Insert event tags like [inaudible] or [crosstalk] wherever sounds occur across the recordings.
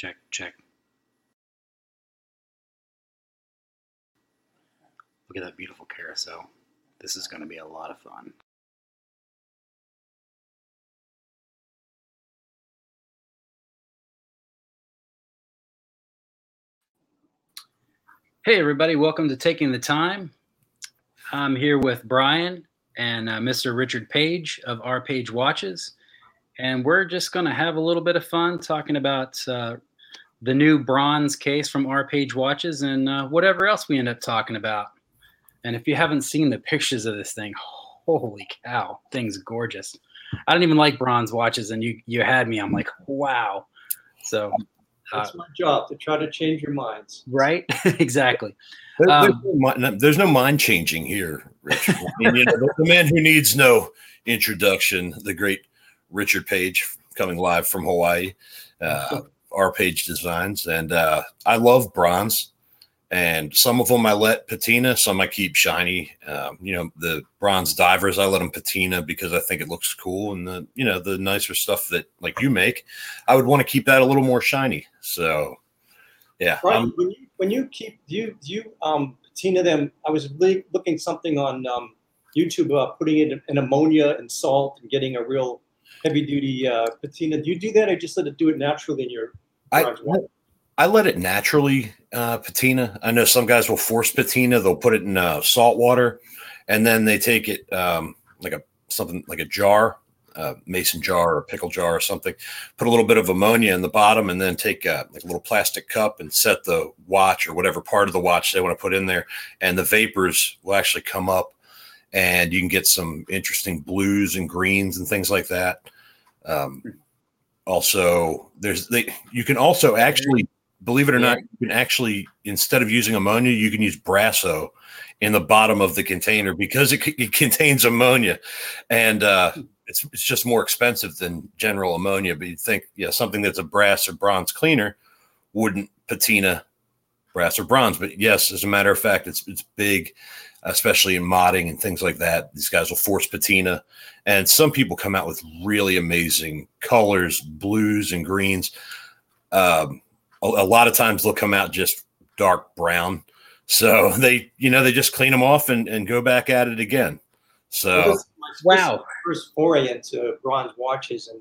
Check, check. Look at that beautiful carousel. This is going to be a lot of fun. Hey, everybody, welcome to Taking the Time. I'm here with Brian and uh, Mr. Richard Page of R Page Watches. And we're just going to have a little bit of fun talking about uh, the new bronze case from R Page Watches and uh, whatever else we end up talking about. And if you haven't seen the pictures of this thing, holy cow, thing's gorgeous. I don't even like bronze watches, and you you had me. I'm like, wow. So That's my job to try to change your minds. right, [laughs] exactly. There- there's, Um, no, there's no mind changing here, Richard. I mean, you know, the, the man who needs no introduction, the great Richard Page, coming live from Hawaii, uh, R Page Designs, and uh, I love bronze. And some of them I let patina, some I keep shiny. Um, you know, the bronze divers I let them patina because I think it looks cool, and the you know the nicer stuff that like you make, I would want to keep that a little more shiny. So, yeah, Right. I'm- when you when you keep do you do you um patina them? I was really looking something on um, YouTube about putting it in, in ammonia and salt and getting a real heavy duty uh, patina. Do you do that, or just let it do it naturally in your? I. I let it naturally uh, patina. I know some guys will force patina. They'll put it in uh, salt water, and then they take it um, like a something like a jar, uh, mason jar or pickle jar or something. Put a little bit of ammonia in the bottom, and then take a, like a little plastic cup and set the watch or whatever part of the watch they want to put in there, and the vapors will actually come up, and you can get some interesting blues and greens and things like that. Um, also, there's they you can also actually believe it or not, you can actually instead of using ammonia, you can use Brasso in the bottom of the container because it, c- it contains ammonia, and uh, it's it's just more expensive than general ammonia. But you'd think, yeah, something that's a brass or bronze cleaner wouldn't patina brass or bronze. But yes, as a matter of fact, it's it's big, especially in modding and things like that. These guys will force patina, and some people come out with really amazing colors, blues and greens. Um, a, a lot of times they'll come out just dark brown. So [laughs] they, you know, they just clean them off and, and go back at it again. So this is my first- Wow. First foray into bronze watches, and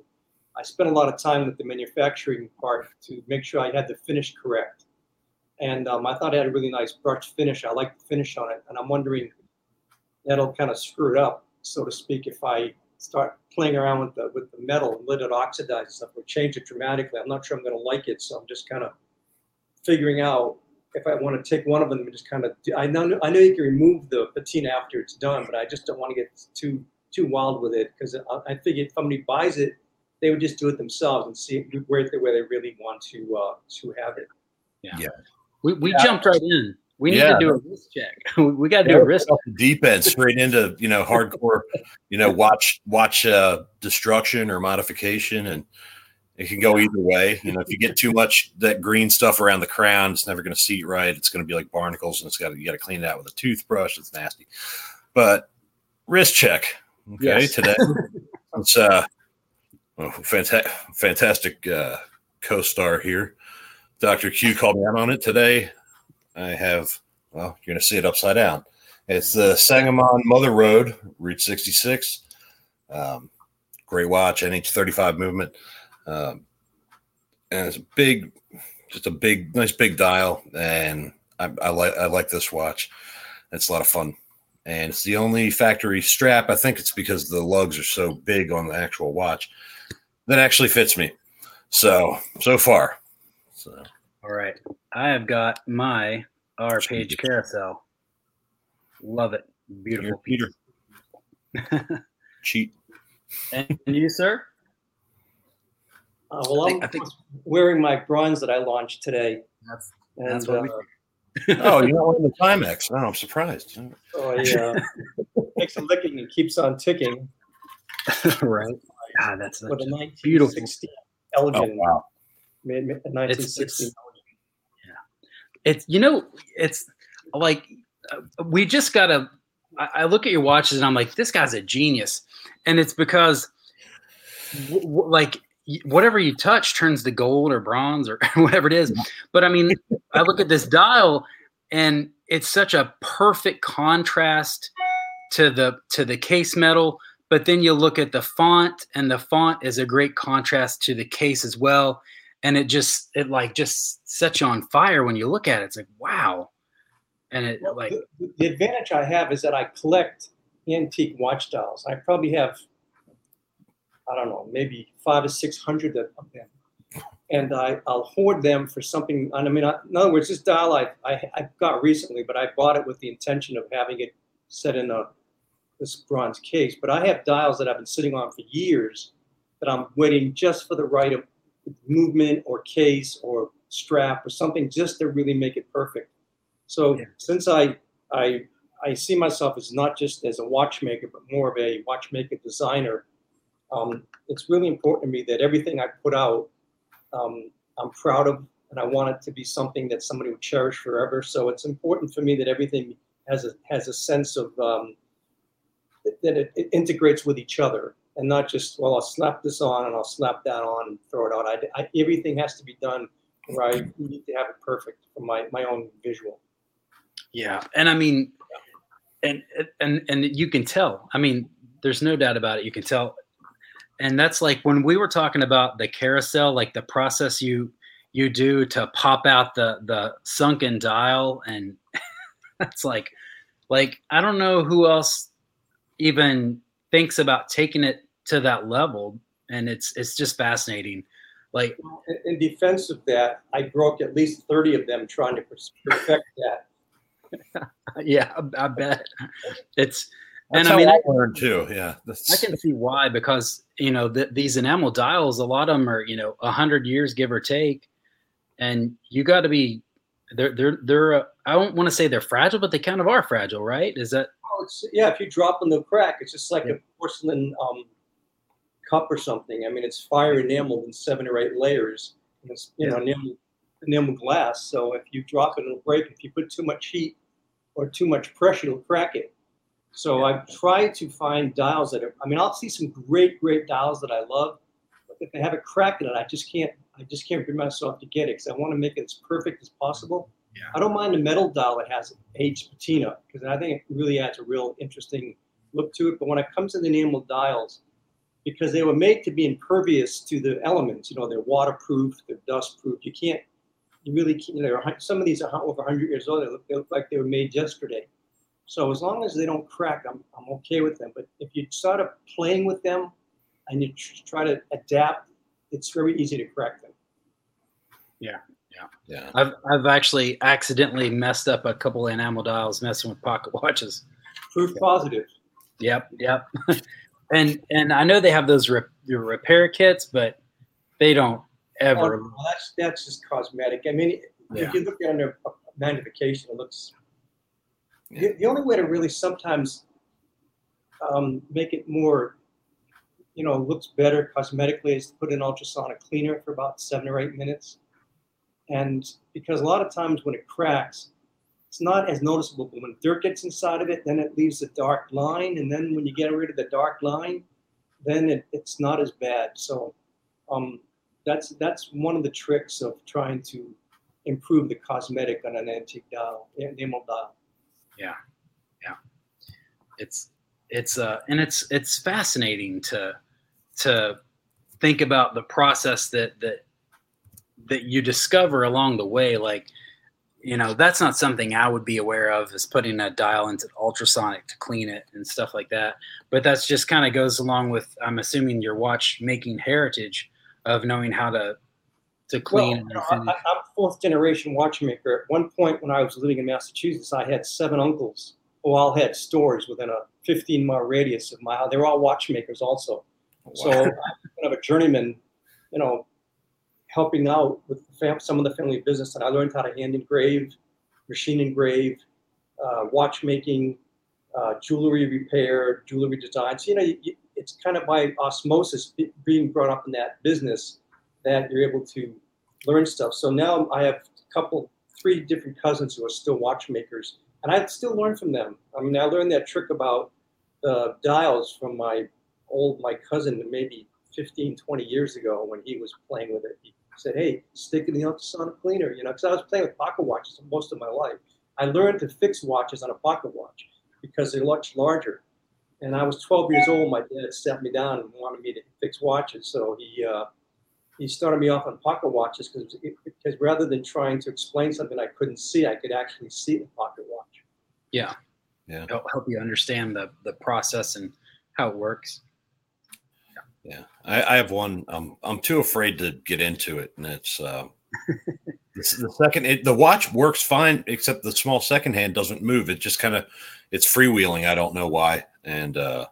I spent a lot of time with the manufacturing part to make sure I had the finish correct. And um, I thought it had a really nice brush finish. I like the finish on it, and I'm wondering that'll kind of screw it up, so to speak, if I start playing around with the with the metal and let it oxidize and stuff, or change it dramatically. I'm not sure I'm going to like it, so I'm just kind of figuring out if I want to take one of them and just kind of. I know I know you can remove the patina after it's done, but I just don't want to get too too wild with it because I, I figure if somebody buys it, they would just do it themselves and see where they, where they really want to uh, to have it. We, we Yeah. jumped right in. We need Yeah. to do a wrist check. [laughs] we got to do a risk. off the deep end straight into you know hardcore, you know watch watch uh, destruction or modification, and it can go either way. You know, if you get too much that green stuff around the crown, it's never going to seat right. It's going to be like barnacles, and it's got you got to clean it out with a toothbrush. It's nasty, but wrist check. Okay, Yes. today [laughs] it's uh, well, fanta- fantastic uh, co-star here. Dr. Q called me out on it today. I have, well, you're going to see it upside down. It's the Sangamon Mother Road, Route 66. Um, great watch, NH35 movement. Um, and it's a big, just a big, nice big dial. And I, I like, I like this watch. It's a lot of fun. And it's the only factory strap. I think it's because the lugs are so big on the actual watch that actually fits me. So, so far. So, All right. I have got my R page carousel. Love it. Beautiful Here, piece. Peter. [laughs] cheat. And you, sir? Uh, well, I I'm think- I think- wearing my bronze that I launched today. That's- and, that's what we- uh, [laughs] Oh, you're not wearing the Timex. No, I'm surprised. Oh yeah, [laughs] takes a licking and keeps on ticking right. God, that's with a such beautiful. 1960 Oh, Elgin. wow. Made- made- 1960 it's- It's you know, it's like uh, we just gotta. I, I look at your watches and I'm like, this guy's a genius, and it's because, w- w- like whatever you touch turns to gold or bronze or [laughs] whatever it is. But I mean, I look at this dial and it's such a perfect contrast to the to the case metal but then you look at the font and the font is a great contrast to the case as well and it just it like just sets you on fire when you look at it it's like wow and it well, like the, the, advantage i have is that i collect antique watch dials i probably have i don't know maybe five or six hundred of them and I, I'll hoard them for something. I mean, I, in other words, this dial I, I, I got recently, but I bought it with the intention of having it set in a this bronze case. But I have dials that I've been sitting on for years that I'm waiting just for the right of movement or case or strap or something just to really make it perfect. So yeah. since I I I see myself as not just as a watchmaker, but more of a watchmaker designer. Um, it's really important to me that everything I put out um, I'm proud of, and I want it to be something that somebody would cherish forever. So it's important for me that everything has a has a sense of um, that it, it, integrates with each other, and not just well, I'll slap this on and I'll slap that on and throw it out. I, I, everything has to be done right I need to have it perfect for my my own visual. Yeah, and I mean, and and and you can tell. I mean, there's no doubt about it. You can tell and that's like when we were talking about the carousel like the process you you do to pop out the the sunken dial and [laughs] that's like like i don't know who else even thinks about taking it to that level and it's it's just fascinating like in defense of that i broke at least 30 of them trying to perfect that [laughs] yeah I, I bet it's that's and I mean, I, I learned too. Yeah, That's... I can see why because you know the, these enamel dials, a lot of them are you know a hundred years give or take, and you got to be they're they're they're. Uh, I don't want to say they're fragile, but they kind of are fragile, right? Is that? Oh, it's, yeah. If you drop them, they'll crack. It's just like yeah. a porcelain um, cup or something. I mean, it's fire enameled in seven or eight layers. And it's you yeah. know enamel, enamel glass. So if you drop it, it'll break. If you put too much heat or too much pressure, it'll crack it. So I've tried to find dials that are, I mean, I'll see some great, great dials that I love, but if they have a crack in it, I just can't, I just can't bring myself to get it because I want to make it as perfect as possible. Yeah. I don't mind a metal dial that has aged patina because I think it really adds a real interesting look to it. But when it comes to the enamel dials, because they were made to be impervious to the elements, you know, they're waterproof, they're dustproof. You can't, you really can't, you know, some of these are over 100 years old. They look, they look like they were made yesterday. So as long as they don't crack, I'm, I'm okay with them. But if you start playing with them and you try to adapt, it's very easy to crack them. Yeah, yeah, yeah. I've I've actually accidentally messed up a couple of enamel dials messing with pocket watches. Proof positive. Yep, yep. [laughs] and and I know they have those re- repair kits, but they don't ever. Oh, that's that's just cosmetic. I mean, yeah. if you look at a magnification, it looks the, the only way to really sometimes um, make it more, you know, looks better cosmetically is to put an ultrasonic cleaner for about seven or eight minutes. And because a lot of times when it cracks, it's not as noticeable. But when dirt gets inside of it, then it leaves a dark line. And then when you get rid of the dark line, then it, it's not as bad. So um, that's that's one of the tricks of trying to improve the cosmetic on an antique dial, enamel dial yeah yeah it's it's uh and it's it's fascinating to to think about the process that that that you discover along the way like you know that's not something i would be aware of is putting a dial into ultrasonic to clean it and stuff like that but that's just kind of goes along with i'm assuming your watch making heritage of knowing how to to clean well, I, am fourth generation watchmaker. At one point, when I was living in Massachusetts, I had seven uncles who all had stores within a 15 mile radius of my house. They were all watchmakers, also. Oh, wow. So I'm kind of a journeyman, you know, helping out with fam- some of the family business. And I learned how to hand engrave, machine engrave, uh, watchmaking, uh, jewelry repair, jewelry design. So, you know, you, it's kind of by osmosis being brought up in that business that you're able to learn stuff. So now I have a couple, three different cousins who are still watchmakers, and I still learn from them. I mean, I learned that trick about the dials from my old my cousin maybe 15, 20 years ago when he was playing with it. He said, "Hey, stick in the ultrasonic cleaner," you know, because I was playing with pocket watches most of my life. I learned to fix watches on a pocket watch because they're much larger. And I was 12 years old. My dad sat me down and wanted me to fix watches, so he uh, he started me off on pocket watches because because rather than trying to explain something I couldn't see, I could actually see the pocket watch. Yeah, Yeah. Help, help you understand the the process and how it works. Yeah, I, I have one. I'm I'm too afraid to get into it, and it's uh, [laughs] it's the second. It, the watch works fine, except the small second hand doesn't move. It just kind of it's freewheeling. I don't know why, and uh,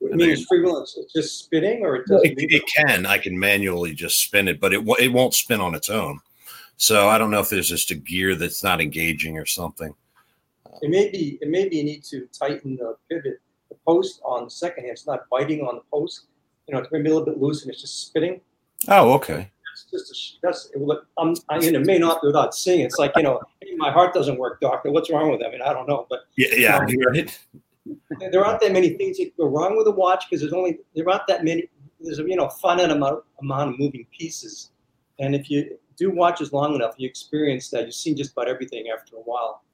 It means mean- free will. It's it's just spinning, or it it, doesn't. move it can. I can manually just spin it, but it it won't spin on its own. So I don't know if there's just a gear that's not engaging or something. It may be. It may be you need to tighten the pivot, the post on the second hand. It's not biting on the post. You know, it's maybe a little bit loose and it's just spitting. Oh, okay. That's just a, that's. It look, I'm, um, I, you know, may not be without seeing. It's like you know, hey, my heart doesn't work, doctor. What's wrong with it? I mean, I don't know, but Yeah, yeah. Um, you're right. there aren't that many things that go wrong with a watch because there's only there aren't that many. There's a you know finite amount amount of moving pieces, and if you do watches long enough, you experience that. You've seen just about everything after a while,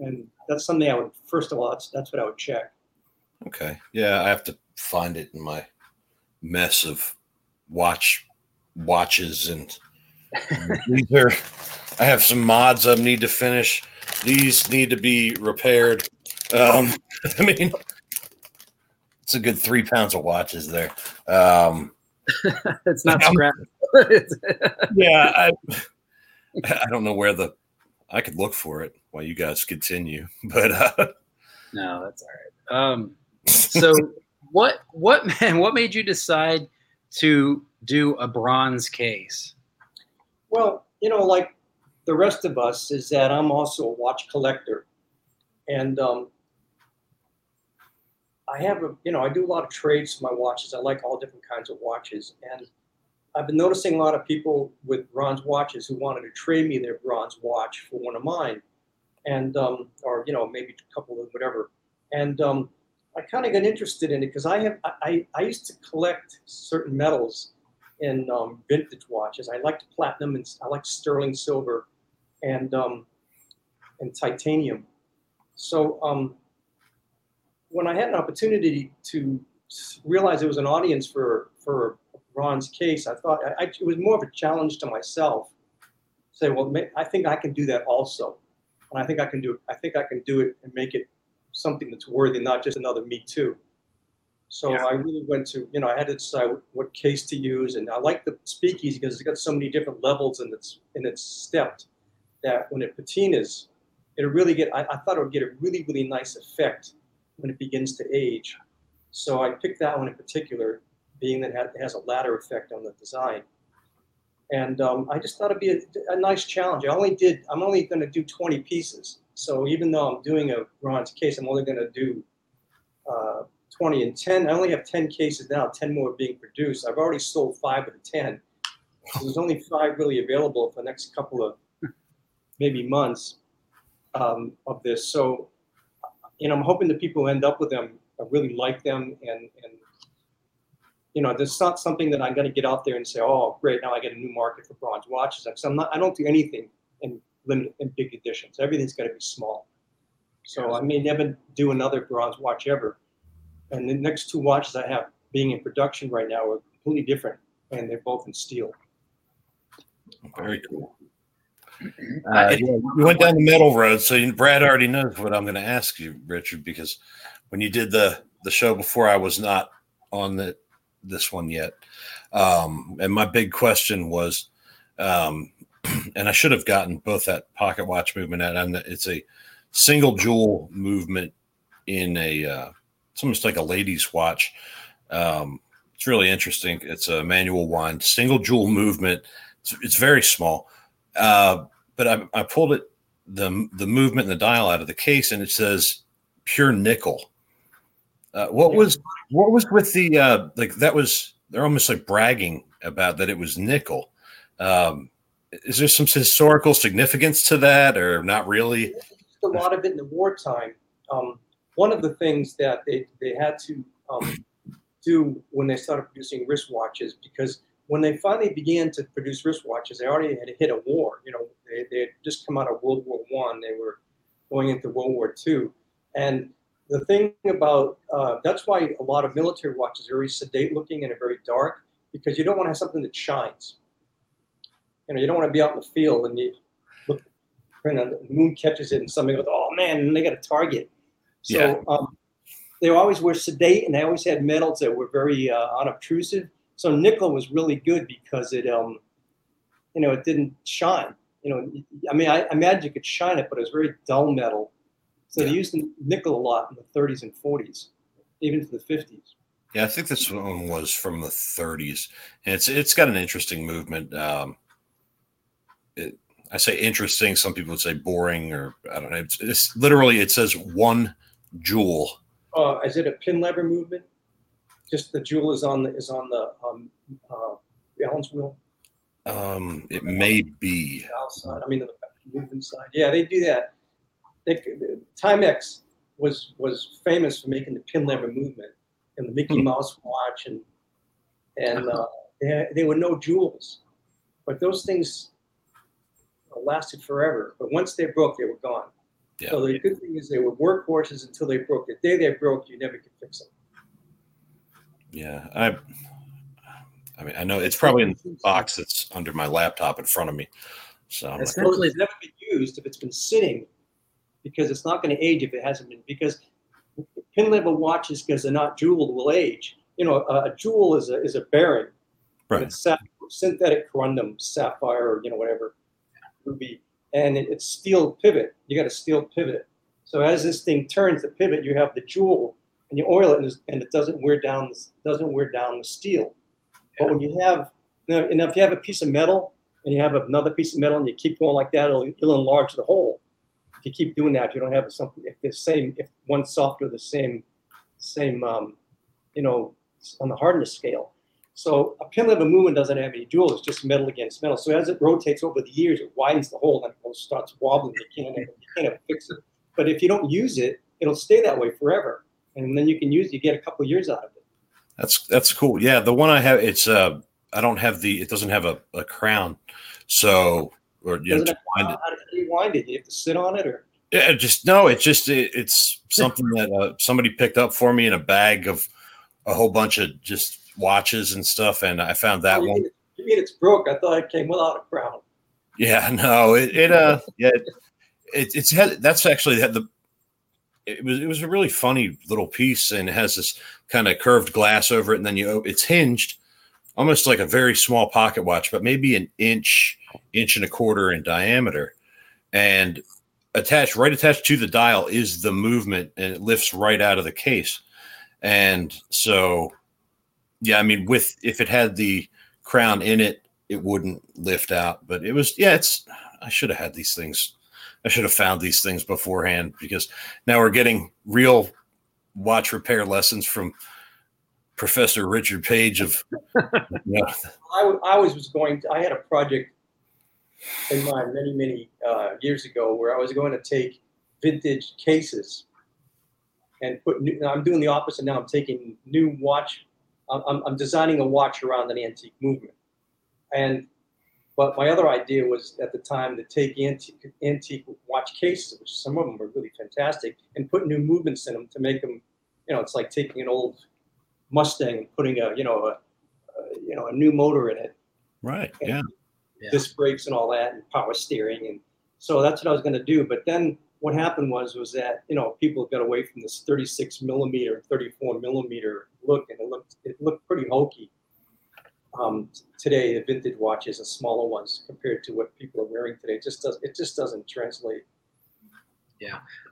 and that's something I would first of all that's that's what I would check. Okay. Yeah, I have to find it in my mess of watch watches and these [laughs] are I have some mods I need to finish. These need to be repaired. Um [laughs] I mean it's a good three pounds of watches there. Um [laughs] it's not scrap. yeah, I I don't know where the I could look for it while you guys continue. But uh no, that's all right. Um, so what what [laughs] man what made you decide to do a bronze case? Well, you know, like the rest of us, is that I'm also a watch collector, and um, I have a, you know, I do a lot of trades for my watches. I like all different kinds of watches, and I've been noticing a lot of people with bronze watches who wanted to trade me their bronze watch for one of mine, and um, or you know maybe a couple of whatever, and um, I kind of got interested in it because I have I, I used to collect certain metals in um, vintage watches. I liked platinum and I liked sterling silver and um, and titanium. So um, when I had an opportunity to realize there was an audience for for bronze case, I thought I, I, it was more of a challenge to myself. Say, well, I think I can do that also, and I think I can do it. I think I can do it and make it something that's worthy, not just another Me Too. So Yeah. I really went to, you know, I had to decide what case to use, and I like the speakeasy because it's got so many different levels and it's and it's stepped that when it patinas, it'll really get. I, I thought it would get a really really nice effect when it begins to age. So I picked that one in particular, being that it it has a ladder effect on the design. And um, I just thought it'd be a, a nice challenge. I only did. I'm only going to do 20 pieces. So even though I'm doing a bronze case, I'm only going to do uh, 20 and 10. I only have 10 cases now. 10 more being produced. I've already sold five of the 10. So there's only five really available for the next couple of maybe months um, of this. So, you know, I'm hoping the people who end up with them uh, really like them and and you know, there's not something that I'm going to get out there and say, oh, great, now I get a new market for bronze watches. I'm not, I don't do anything in limited in big editions. Everything's got to be small. So I may never do another bronze watch ever. And the next two watches I have being in production right now are completely different, and they're both in steel. Very cool. [clears throat] Uh, yeah, you went down the metal road, so you, Brad already knows what I'm going to ask you, Richard, because when you did the the show before, I was not on the this one yet, um, and my big question was, um, and I should have gotten both that pocket watch movement out, and it's a single jewel movement in a uh, it's almost like a lady's watch. Um, it's really interesting. It's a manual wind, single jewel movement. It's, it's very small. Uh, but I, I pulled it the the movement and the dial out of the case, and it says pure nickel. Uh, what was what was with the uh, like that was they're almost like bragging about that it was nickel. Um, is there some historical significance to that, or not really? a lot of it in the wartime. Um, one of the things that they, they had to um, do when they started producing wristwatches because when they finally began to produce wristwatches, they already had hit a war. You know, they, they had just come out of World War One. They were going into World War Two, and the thing about uh, that's why a lot of military watches are very sedate looking and are very dark because you don't want to have something that shines. You know, you don't want to be out in the field and you look, and the moon catches it and somebody goes, "Oh man!" and they got a target. So Yeah. um, they always were sedate and they always had metals that were very uh, unobtrusive. So nickel was really good because it, um, you know, it didn't shine. You know, I mean, I imagine you could shine it, but it was very dull metal. So they used nickel a lot in the 30s and 40s, even to the 50s. Yeah, I think this one was from the 30s, and it's it's got an interesting movement. Um, it, I say interesting. Some people would say boring, or I don't know. It's, it's literally it says one jewel. Uh, is it a pin lever movement? Just the jewel is on the is on the um, uh, balance wheel Um, it may be. outside. I mean, the movement side. Yeah, they do that. They, Timex was was famous for making the pin lever movement and the Mickey Hmm. Mouse watch and and [laughs] uh, they, they were no jewels, but those things lasted forever. But once they broke, they were gone. Yeah. So the good thing is they were workhorses until they broke. The day they broke, you never could fix them. Yeah, I. I mean, I know it's probably in the box that's under my laptop in front of me. So I'm That's like, it's never been used if it's been sitting, because it's not going to age if it hasn't been. Because pin lever watches, because they're not jeweled, will age. You know, a, a jewel is a is a bearing. Right. It's synthetic corundum, sapphire, or you know whatever, ruby, and it, it's steel pivot. You got a steel pivot. So as this thing turns the pivot, you have the jewel, and you oil it, and, it doesn't wear down doesn't wear down the steel. But when you have, and if you have a piece of metal and you have another piece of metal and you keep going like that, it'll, it'll enlarge the hole. If you keep doing that, if you don't have something, if the same, if one's softer, the same, same, um, you know, on the hardness scale. So a pin lever movement doesn't have any jewel; it's just metal against metal. So as it rotates over the years, it widens the hole and it starts wobbling. You can't, you can't ever fix it. But if you don't use it, it'll stay that way forever, and then you can use. it, You get a couple years out of it. That's that's cool. Yeah, the one I have, it's uh, I don't have the, it doesn't have a, a crown, so or you know, Doesn't to it- wind it. how do you wind it? You have to sit on it, or Yeah, just no, it's just it, it's something that uh, somebody picked up for me in a bag of a whole bunch of just watches and stuff, and I found that Oh, you one. mean- You mean it's broke? I thought it came without a crown. Yeah, [laughs] no, it, it uh, yeah, it, it, it's had that's actually had the. It was it was a really funny little piece, and it has this kind of curved glass over it, and then you op- it's hinged, almost like a very small pocket watch, but maybe an inch, inch and a quarter in diameter, and attached right attached to the dial is the movement, and it lifts right out of the case, and so, yeah, I mean, with if it had the crown in it, it wouldn't lift out. But it was, yeah, it's. I should have had these things. I should have found these things beforehand because now we're getting real watch repair lessons from Professor Richard Page of. [laughs] Yeah, I, I always was going. To, I had a project in mind many many uh, years ago where I was going to take vintage cases and put. New, I'm doing the opposite now. I'm taking new watch. I'm, I'm, I'm designing a watch around an antique movement, and but my other idea was at the time to take antique antique watch cases, which some of them were really fantastic, and put new movements in them to make them. You know, it's like taking an old Mustang and putting a you know a, a you know a new motor in it right. Yeah. Yeah. disc brakes and all that and power steering and so that's what I was going to do. But then what happened was was that you know people got away from this 36 millimeter, 34 millimeter look, and it looked it looked pretty hokey. Um, today, the vintage watches and smaller ones compared to what people are wearing today, it just does it just doesn't translate.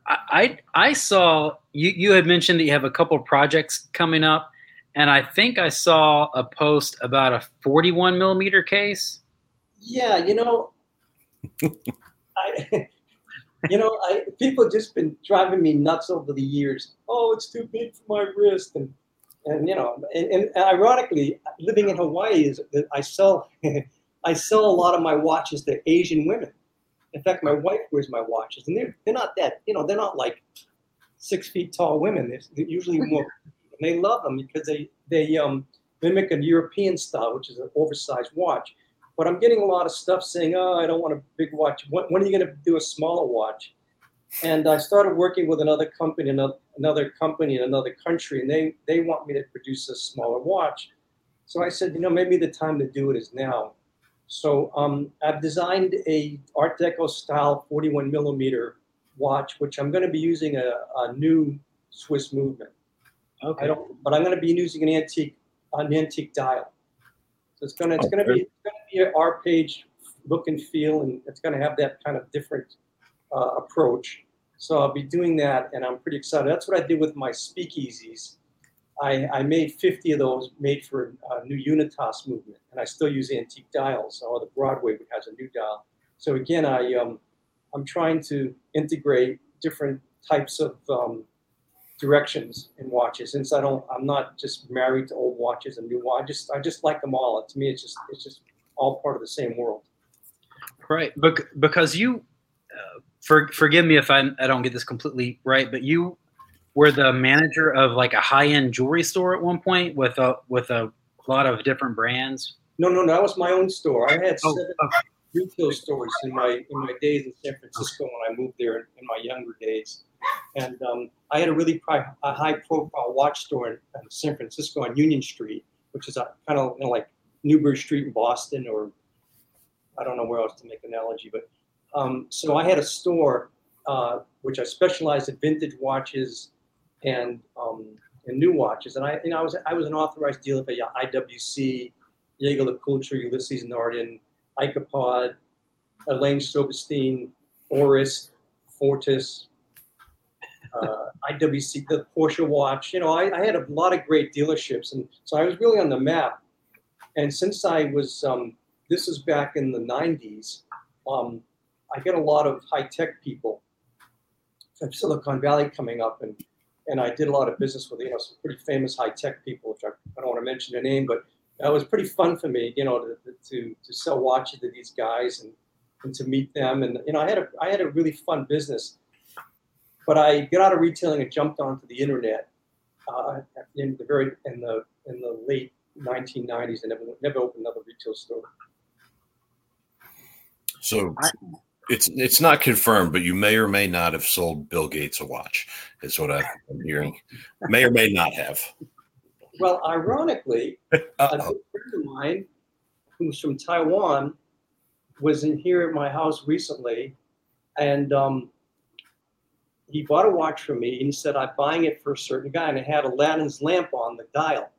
I, I I saw you you had mentioned that you have a couple of projects coming up, and I think I saw a post about a 41 millimeter case. Yeah, you know, [laughs] I, you know, I people just been driving me nuts over the years. Oh, it's too big for my wrist, and and you know, and, and ironically, living in Hawaii is that I sell, [laughs] I sell a lot of my watches to Asian women. In fact, my wife wears my watches, and they're they're not that, you know, they're not like six feet tall women. They're, they're usually [laughs] more and they love them because they they um, mimic a European style, which is an oversized watch. But I'm getting a lot of stuff saying, "Oh, I don't want a big watch. When, when are you going to do a smaller watch?" And I started working with another company, another, another company in another country, and they they want me to produce a smaller watch. So I said, you know, maybe the time to do it is now. So um, I've designed a Art Deco style 41 millimeter watch, which I'm going to be using a, a new Swiss movement. Okay. But I'm going to be using an antique an antique dial. It's gonna it's gonna be it's gonna be an R page look and feel, and it's gonna have that kind of different uh, approach. So I'll be doing that, and I'm pretty excited. That's what I did with my speakeasies. I, I made 50 of those made for a new Unitas movement, and I still use antique dials. Or the Broadway has a new dial. So again, I um, I'm trying to integrate different types of um, directions in watches. Since I don't, I'm not just married to old watches and new watches. I just I just like them all. To me, it's just it's just all part of the same world. Right, Bec- because you, uh, for, forgive me if I, I don't get this completely right, but you were the manager of like a high end jewelry store at one point with a with a lot of different brands. No, no, no. That was my own store. I had Oh, seven okay. retail stores in my in my days in San Francisco when I moved there in, in my younger days, and um, I had a really pri- a high profile watch store in, in San Francisco on Union Street, which is a, kind of you know, like Newbury Street in Boston, or I don't know where else to make an analogy, but um, so I had a store uh, which I specialized in vintage watches and um, and new watches, and I you know I was I was an authorized dealer for IWC, Jaeger LeCoultre, Ulysses Nardin, Ikepod, Alain Silberstein, Oris, Fortis, uh, IWC, the Porsche watch. You know, I, I had a lot of great dealerships, and so I was really on the map. And since I was, um, this is back in the '90s, um, I get a lot of high tech people from Silicon Valley coming up, and and I did a lot of business with you know some pretty famous high tech people, which I, I don't want to mention their name, but that was pretty fun for me, you know, to to, to sell watches to these guys and, and to meet them, and you know, I had a I had a really fun business. But I got out of retailing and jumped onto the internet uh, in the very in the in the late 1990s, and never never opened another retail store. So it's it's not confirmed, but you may or may not have sold Bill Gates a watch. Is what I'm hearing. May or may not have. Well, ironically, [laughs] a Uh-oh. good friend of mine who's from Taiwan was in here at my house recently, and um, he bought a watch from me, and he said, "I'm buying it for a certain guy," and it had Aladdin's lamp on the dial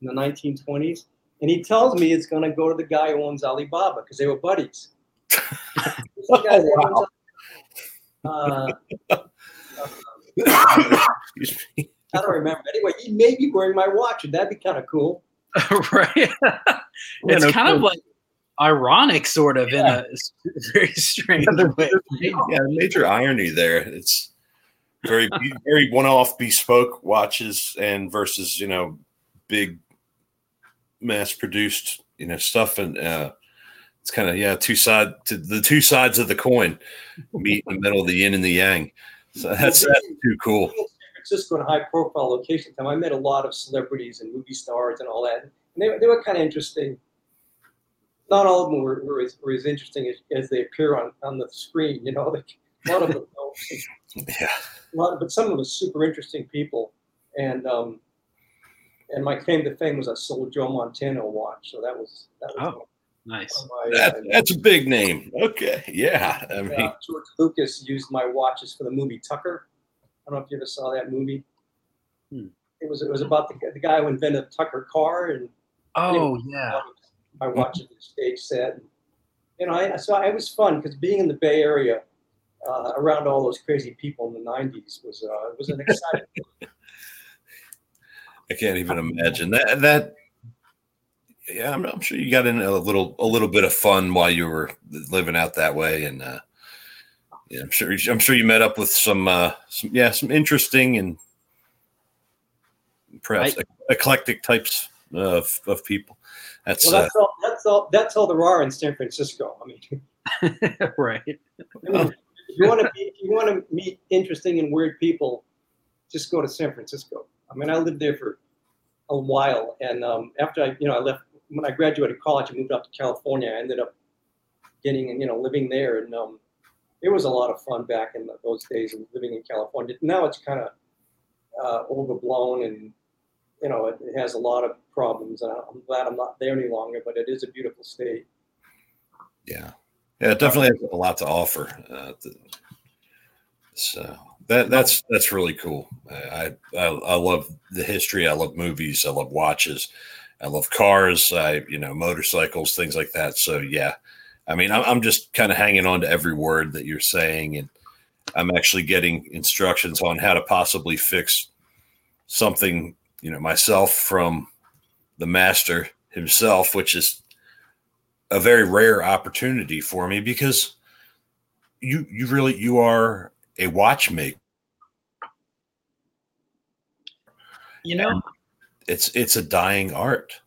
in the 1920s. And he tells me it's going to go to the guy who owns Alibaba because they were buddies. [laughs] This guy [coughs] uh, Excuse me. I don't remember. Anyway, he may be wearing my watch, and that'd be [laughs] [laughs] kind of cool. right. it's no kind of like ironic, sort of in a very strange way. Yeah, major irony there. It's very very one-off bespoke watches and versus you know big mass-produced you know stuff and uh, it's kind of yeah two side to the two sides of the coin meet in the middle of the yin and the yang. So that's, that's too cool. Francisco in a high profile location time, I met a lot of celebrities and movie stars and all that. And they, they were kind of interesting. Not all of them were, were, as, were as interesting as, as they appear on, on the screen. You know, like, a lot of them, Yeah. a lot, but some of them were super interesting people. And um, and my claim to fame was I sold Joe Montana a watch, so that was that was Oh, Nice. one my, That, that's a big name. Okay. Yeah. I mean, uh, George Lucas used my watches for the movie Tucker. I don't know if you ever saw that movie. Hmm. It was it was about the, the guy who invented the Tucker car and Oh yeah. my watch at the stage set. And, you know, I, so it was fun because being in the Bay Area uh, around all those crazy people in the '90s was uh, was an exciting. [laughs] I can't even imagine that. That yeah, I'm, I'm sure you got in a little a little bit of fun while you were living out that way, and uh, yeah, I'm sure I'm sure you met up with some, uh, some yeah some interesting and perhaps eclectic types of, of people. That's well, uh, that's all. That's all. That's all there are in San Francisco. I mean, [laughs] right. if you want to you want to meet interesting and weird people, just go to San Francisco. I mean, I lived there for a while, and um, after I, you know, I left when I graduated college, I moved up to California. I ended up getting, and you know, living there, and um, it was a lot of fun back in those days and living in California. Now it's kind of uh, overblown, and you know, it, it, has a lot of problems. And I'm glad I'm not there any longer, but it is a beautiful state. Yeah, yeah, it definitely has a lot to offer. Uh, so that that's that's really cool. I, I I love the history. I love movies. I love watches. I love cars. I you know motorcycles, things like that. So yeah, I mean I'm, I'm just kind of hanging on to every word that you're saying, and I'm actually getting instructions on how to possibly fix something you know myself from the master himself, which is a very rare opportunity for me because you you really you are a watchmaker. You know and it's it's a dying art.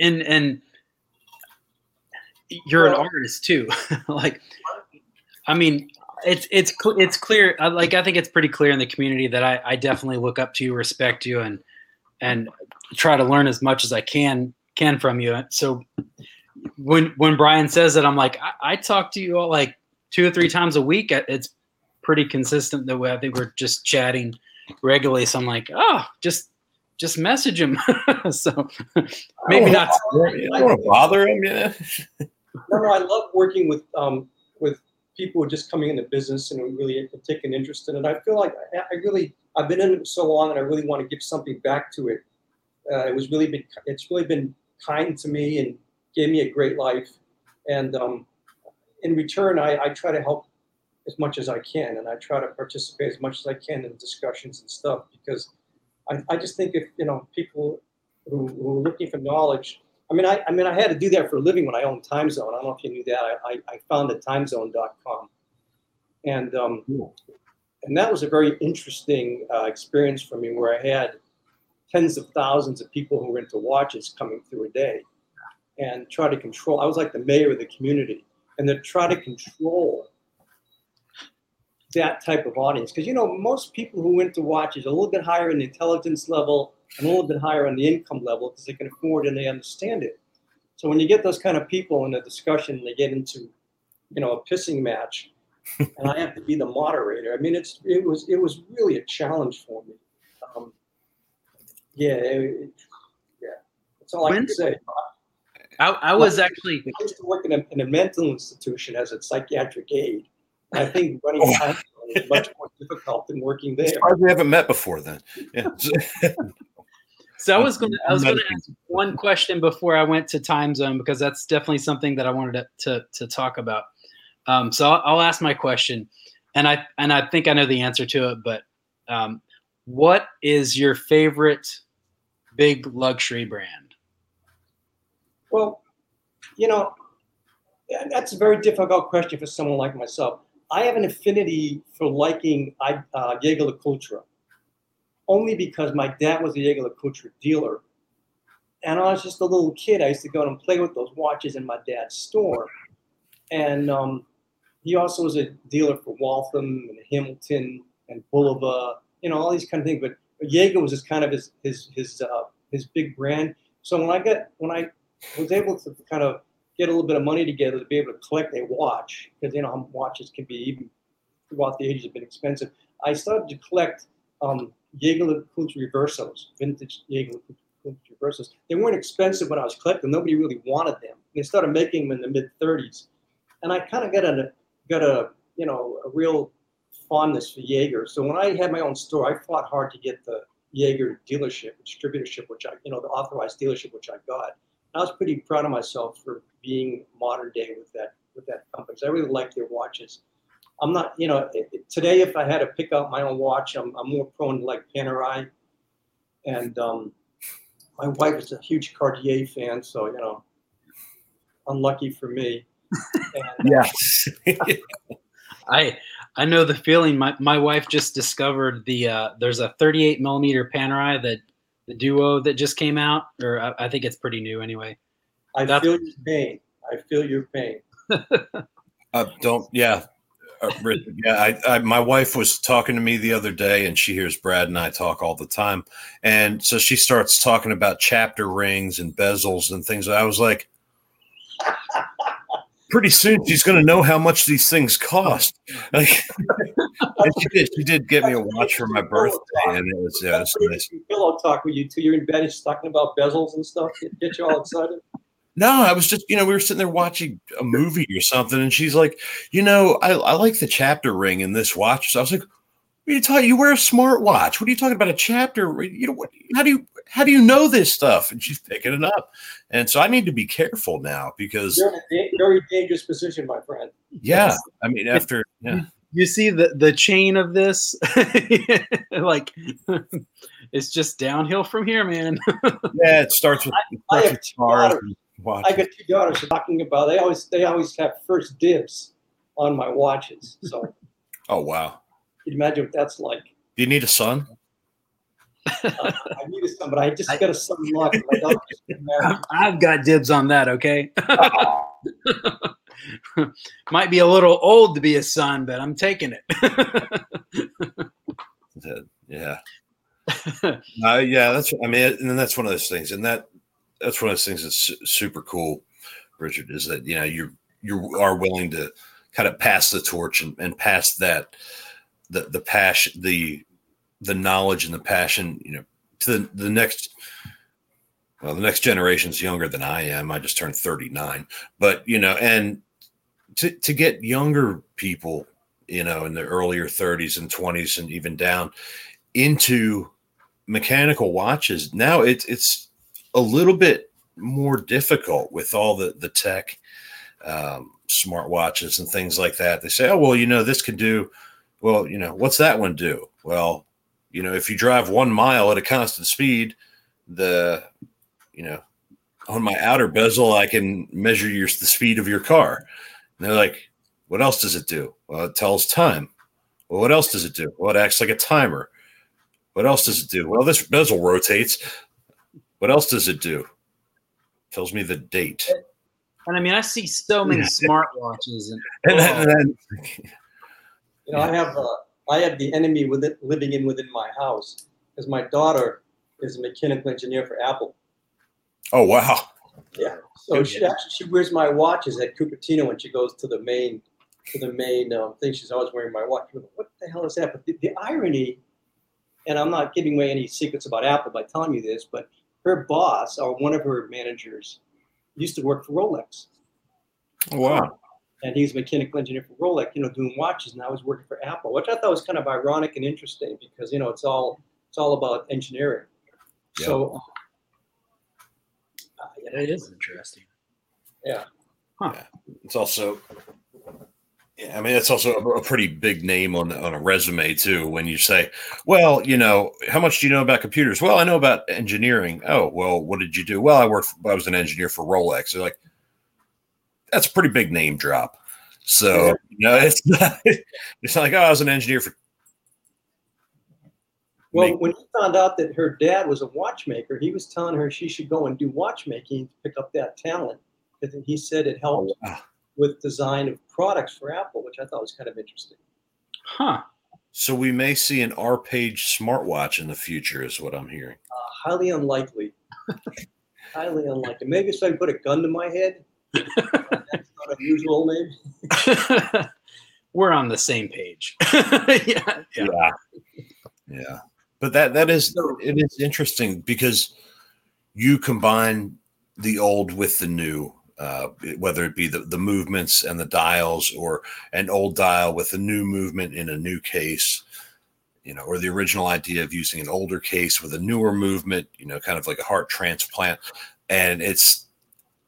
And and you're an artist too. [laughs] Like i mean it's it's it's clear like i think it's pretty clear in the community that i i definitely look up to you respect you and and try to learn as much as i can can from you so when when brian says that i'm like i, I talk to you all like two or three times a week it's pretty consistent the way i think we're just chatting regularly. So I'm like, oh, just just message him. [laughs] so maybe oh, not. You don't want to bother him, yeah. no, no, I love working with um, with people who are just coming into business and really take an interest in it. I feel like I, I really I've been in it so long, and I really want to give something back to it. Uh, it was really been it's really been kind to me and gave me a great life, and um, in return, I, I try to help as much as I can, and I try to participate as much as I can in discussions and stuff because I, I just think if you know people who, who are looking for knowledge. I mean, I, I mean, I had to do that for a living when I owned Time Zone. I don't know if you knew that. I, I, I founded TimeZone.com, and um, cool. and that was a very interesting uh, experience for me, where I had tens of thousands of people who were into watches coming through a day, and try to control. I was like the mayor of the community, and to try to control that type of audience. Because you know most people who went to watch is a little bit higher in the intelligence level and a little bit higher on the income level because they can afford and they understand it. So when you get those kind of people in a discussion they get into you know a pissing match [laughs] and i have to be the moderator. I mean it's it was it was really a challenge for me. Um, yeah it, yeah that's all when, i can say I, I was actually i used to work in a, in a mental institution as a psychiatric aide I think [laughs] running oh. time is much more difficult than working there. we haven't met before then. Yeah. so I was going to I was going to ask one question before I went to time zone because that's definitely something that I wanted to to, to talk about. Um, so I'll, I'll, ask my question, and I and I think I know the answer to it. But um, what is your favorite big luxury brand? Well, you know, that's a very difficult question for someone like myself. I have an affinity for liking uh, Jaeger-LeCoultre only because my dad was a Jaeger-LeCoultre dealer. And I was just a little kid. I used to go and play with those watches in my dad's store. And um, he also was a dealer for Waltham and Hamilton and Bulova, you know, all these kind of things. But, Jaeger was just kind of his his his uh, his big brand. So when I got when I was able to kind of get a little bit of money together to be able to collect a watch because you know watches can be even throughout the ages have been expensive. I started to collect um, Jaeger Reversos, vintage Jaeger Reversos. They weren't expensive when I was collecting. Nobody really wanted them. They started making them in the mid 30s, and I kind of got a got a you know a real fondness for Jaeger. So when I had my own store, I fought hard to get the Jaeger dealership, distributorship, which I you know the authorized dealership, which I got. I was pretty proud of myself for being modern day with that with that company. So I really like their watches. I'm not, you know, today if I had to pick out my own watch, I'm, I'm more prone to like Panerai. And um, my wife is a huge Cartier fan, so you know, unlucky for me. [laughs] And, yes. [laughs] I I know the feeling. My my wife just discovered the uh, there's a 38 millimeter Panerai that the duo that just came out, or I, I think it's pretty new anyway. I That's, feel your pain. I feel your pain. [laughs] uh, don't, yeah. Uh, yeah, I, I, my wife was talking to me the other day, and she hears Brad and I talk all the time, and so she starts talking about chapter rings and bezels and things. I was like, pretty soon she's going to know how much these things cost. [laughs] Like, she did. She did get me a watch for my birthday, and it was yeah, it was nice. Pillow talk with you too. You're in bed, she's talking about bezels and stuff. Get, get you all excited. No, I was just, you know, we were sitting there watching a movie or something, and she's like, you know, I, I like the chapter ring in this watch. So I was like, what are you talking? You wear a smart watch. What are you talking about? A chapter? You know, what, how do you how do you know this stuff? And she's picking it up, and so I need to be careful now because you're in a very dangerous position, my friend. Yeah, I mean, after yeah. You see the the chain of this, [laughs] like [laughs] it's just downhill from here, man. [laughs] yeah, it starts with, it starts with stars. I got two daughters talking about. They always they always have first dibs on my watches. So. oh wow. Can you imagine what that's like? Do you need a son? uh, I need a son, but I just got a son lock. [laughs] I've got dibs on that. Okay. [laughs] Might be a little old to be a son, but I'm taking it. [laughs] yeah. uh, yeah, that's. I mean, and that's one of those things, and that that's one of those things that's super cool, Richard, is that you know you you are willing to kind of pass the torch and, and pass that the the passion the the knowledge and the passion you know to the, the next well the next generation's younger than i am. I just turned 39 but you know and to to get younger people you know in the earlier 30s and 20s and even down into mechanical watches now it's it's a little bit more difficult with all the the tech um, smart watches and things like that. They say oh well you know this can do well, you know, what's that one do? Well, you know, if you drive one mile at a constant speed, the, you know, on my outer bezel, I can measure your the speed of your car. And they're like, what else does it do? Well, it tells time. Well, what else does it do? Well, it acts like a timer. What else does it do? Well, this bezel rotates. What else does it do? It tells me the date. And I mean, I see so many smartwatches and, and, then, and then you know, I have uh, I have the enemy with it living in within my house because my daughter is a mechanical engineer for Apple. Oh wow! Yeah, so she actually she wears my watches at Cupertino when she goes to the main to the main um, thing. She's always wearing my watch. What the hell is that? But the, the irony, and I'm not giving away any secrets about Apple by telling you this, but her boss or one of her managers used to work for Rolex. Oh, wow and he's a mechanical engineer for Rolex, you know, doing watches. And I was working for Apple, which I thought was kind of ironic and interesting because you know it's all it's all about engineering. Yeah. So uh, yeah, it is interesting. Yeah. Huh. Yeah. It's also. Yeah, I mean, it's also a, a pretty big name on on a resume too. When you say, "Well, you know, how much do you know about computers?" Well, I know about engineering. Oh, well, what did you do? Well, I worked. For, I was an engineer for Rolex. They're like, that's a pretty big name drop. So yeah. you know, it's [laughs] not it's not like oh, I was an engineer for. Well, when he found out that her dad was a watchmaker, he was telling her she should go and do watchmaking to pick up that talent. Because he said it helped oh, wow. with design of products for Apple, which I thought was kind of interesting. Huh. So we may see an R Page smartwatch in the future, is what I'm hearing. Uh, highly unlikely. [laughs] highly unlikely. Maybe if I put a gun to my head that's not unusual, maybe. [laughs] We're on the same page. [laughs] yeah, yeah, yeah, yeah. But that that is it is interesting because you combine the old with the new. Uh, whether it be the, the movements and the dials or an old dial with a new movement in a new case you know, or the original idea of using an older case with a newer movement, you know, kind of like a heart transplant. And it's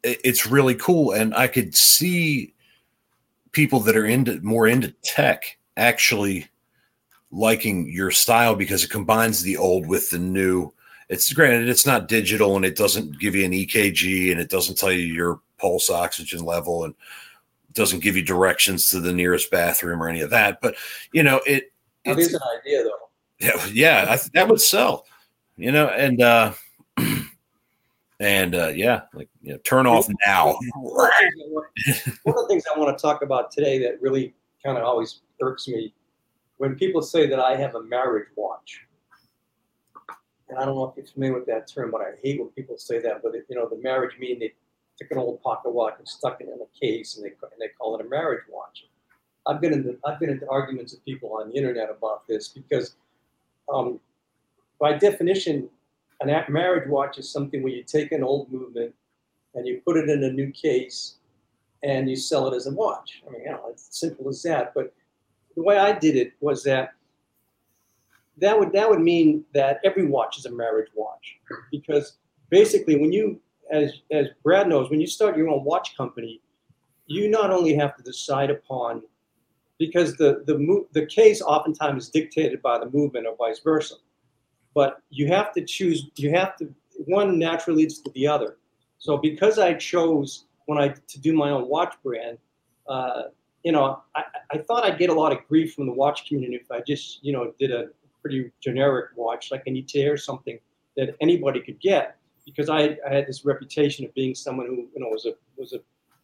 it's really cool, and I could see people that are into more into tech actually liking your style because it combines the old with the new. It's granted it's not digital and it doesn't give you an EKG and it doesn't tell you your pulse oxygen level and doesn't give you directions to the nearest bathroom or any of that. But you know it. It is an idea though. Yeah, yeah, I, that would sell. You know, and uh, and uh, yeah, like you know, turn off now. One of the things I want to talk about today that really kind of always irks me when people say that I have a marriage watch. And I don't know if you're familiar with that term, but I hate when people say that. But you know, the marriage mean they took an old pocket watch and stuck it in a case, and they and they call it a marriage watch. I've been in the, I've been into arguments with people on the internet about this because, um, by definition, a marriage watch is something where you take an old movement and you put it in a new case and you sell it as a watch. I mean, you know, it's simple as that. But the way I did it was that that would that would mean that every watch is a marriage watch because basically when you as as Brad knows when you start your own watch company you not only have to decide upon because the the the case oftentimes is dictated by the movement or vice versa but you have to choose you have to one naturally leads to the other so because I chose when I to do my own watch brand uh, you know I, I thought I'd get a lot of grief from the watch community if I just you know did a pretty generic watch, like an ETA or something that anybody could get, because I, I had this reputation of being someone who you know was a was a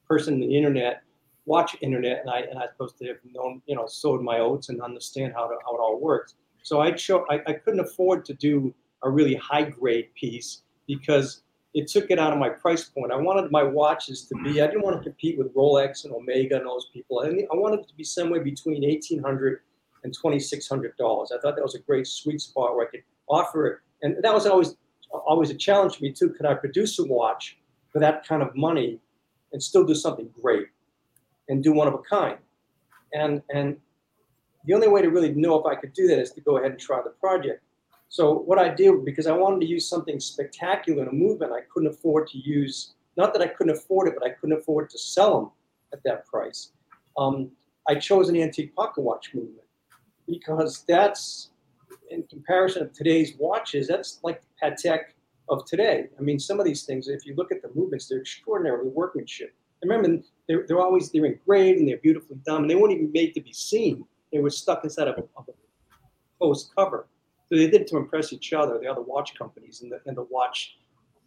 person in the internet, watch internet, and I and I supposed to have known you know sowed my oats and understand how to, how it all works. So I I, I couldn't afford to do a really high grade piece because it took it out of my price point. I wanted my watches to be, I didn't want to compete with Rolex and Omega and those people. I, I wanted it to be somewhere between 1800 and $2,600. I thought that was a great sweet spot where I could offer it. And that was always always a challenge for me too. Could I produce a watch for that kind of money and still do something great and do one of a kind? And and the only way to really know if I could do that is to go ahead and try the project. So what I did, because I wanted to use something spectacular in a movement, I couldn't afford to use, not that I couldn't afford it, but I couldn't afford to sell them at that price. Um, I chose an antique pocket watch movement because that's in comparison of today's watches, that's like the Patek of today. I mean, some of these things, if you look at the movements, they're extraordinarily workmanship. And remember, they're, they're always they're engraved and they're beautifully done, and they weren't even made to be seen. They were stuck inside of a, of a post cover. So they did it to impress each other, the other watch companies and the, and the watch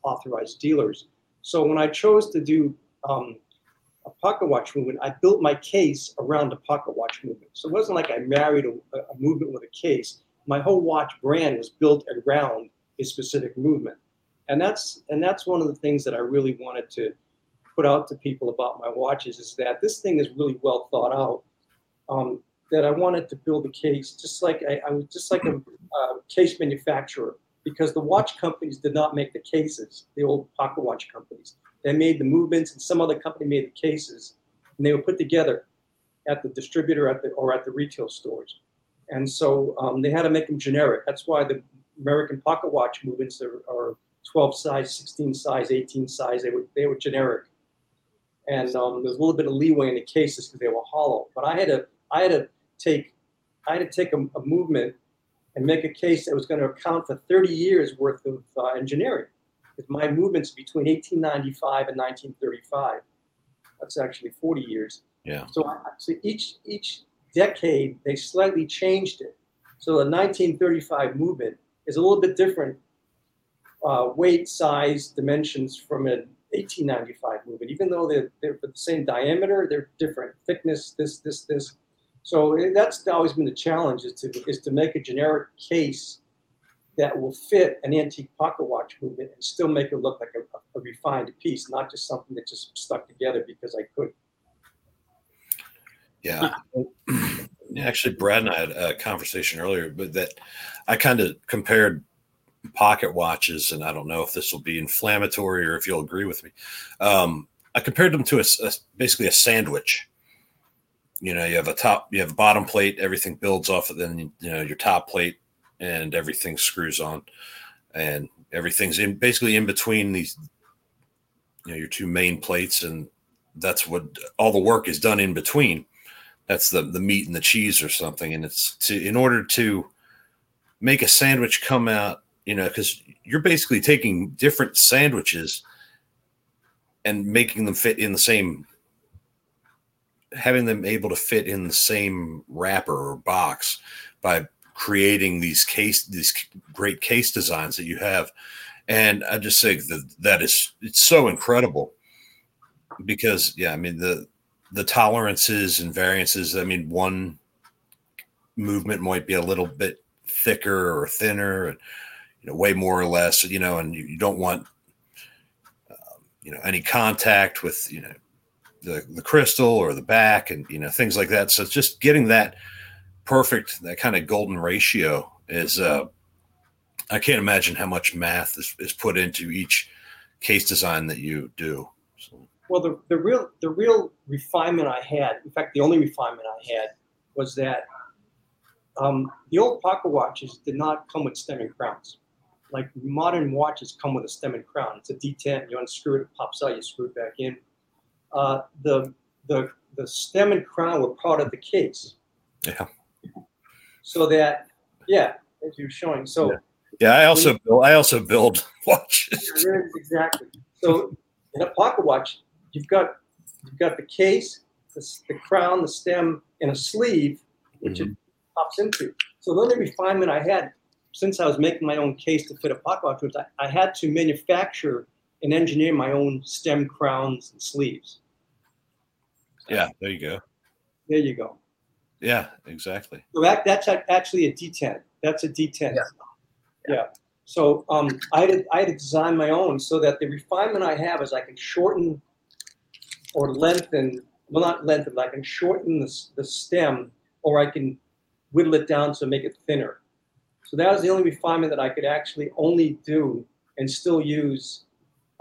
authorized dealers. So when I chose to do um, a pocket watch movement, I built my case around the pocket watch movement. So it wasn't like I married a, a movement with a case. My whole watch brand was built around a specific movement, and that's and that's one of the things that I really wanted to put out to people about my watches is that this thing is really well thought out. Um, that I wanted to build a case just like I, I was just like a uh, case manufacturer because the watch companies did not make the cases, the old pocket watch companies. They made the movements, and some other company made the cases, and they were put together at the distributor at the or at the retail stores. And so um, they had to make them generic. That's why the American pocket watch movements are, are 12 size, 16 size, 18 size. They were they were generic, and um, there's a little bit of leeway in the cases because they were hollow. But I had to I had to take I had to take a, a movement and make a case that was going to account for 30 years worth of uh, engineering because my movement's between 1895 and 1935. That's actually 40 years. Yeah. So, I, so each each decade they slightly changed it. So the 1935 movement is a little bit different uh, weight, size, dimensions from an 1895 movement. Even though they're, they're the same diameter, they're different thickness. This, this, this. So that's always been the challenge is to is to make a generic case that will fit an antique pocket watch movement and still make it look like a, a refined piece, not just something that just stuck together because I could. Yeah. Actually, Brad and I had a conversation earlier, but that I kind of compared pocket watches, and I don't know if this will be inflammatory or if you'll agree with me. Um, I compared them to a, a, basically a sandwich. You know, you have a top, you have a bottom plate, everything builds off of then you know your top plate and everything screws on and everything's in basically in between these you know your two main plates and that's what all the work is done in between. That's the the meat and the cheese or something. And it's to in order to make a sandwich come out you know because you're basically taking different sandwiches and making them fit in the same having them able to fit in the same wrapper or box by creating these case these great case designs that you have and i just think that that is it's so incredible because yeah i mean the the tolerances and variances. I mean, one movement might be a little bit thicker or thinner, and you know, way more or less. You know, and you, you don't want um, you know any contact with you know the the crystal or the back, and you know things like that. So just getting that perfect, that kind of golden ratio is. Uh, I can't imagine how much math is, is put into each case design that you do. So. Well, the, the real the real refinement I had, in fact, the only refinement I had was that um, the old pocket watches did not come with stem and crowns. Like modern watches come with a stem and crown. It's a D10. You unscrew it, it pops out. You screw it back in. Uh, the the the stem and crown were part of the case. Yeah. So that yeah, as you're showing. So. Yeah. Yeah, I also build. I also build [laughs] watches. exactly. So in a pocket watch, you've got you've got the case, the, the crown, the stem, and a sleeve, which mm-hmm. it pops into. So the only refinement I had since I was making my own case to fit a pocket watch was I, I had to manufacture and engineer my own stem crowns and sleeves. Yeah, there you go. There you go. Yeah, exactly. So that, that's actually a D10. That's a D10. Yeah. Yeah. So um, I, had to, I had to design my own so that the refinement I have is I can shorten or lengthen, well, not lengthen, but I can shorten the, the stem or I can whittle it down to make it thinner. So that was the only refinement that I could actually only do and still use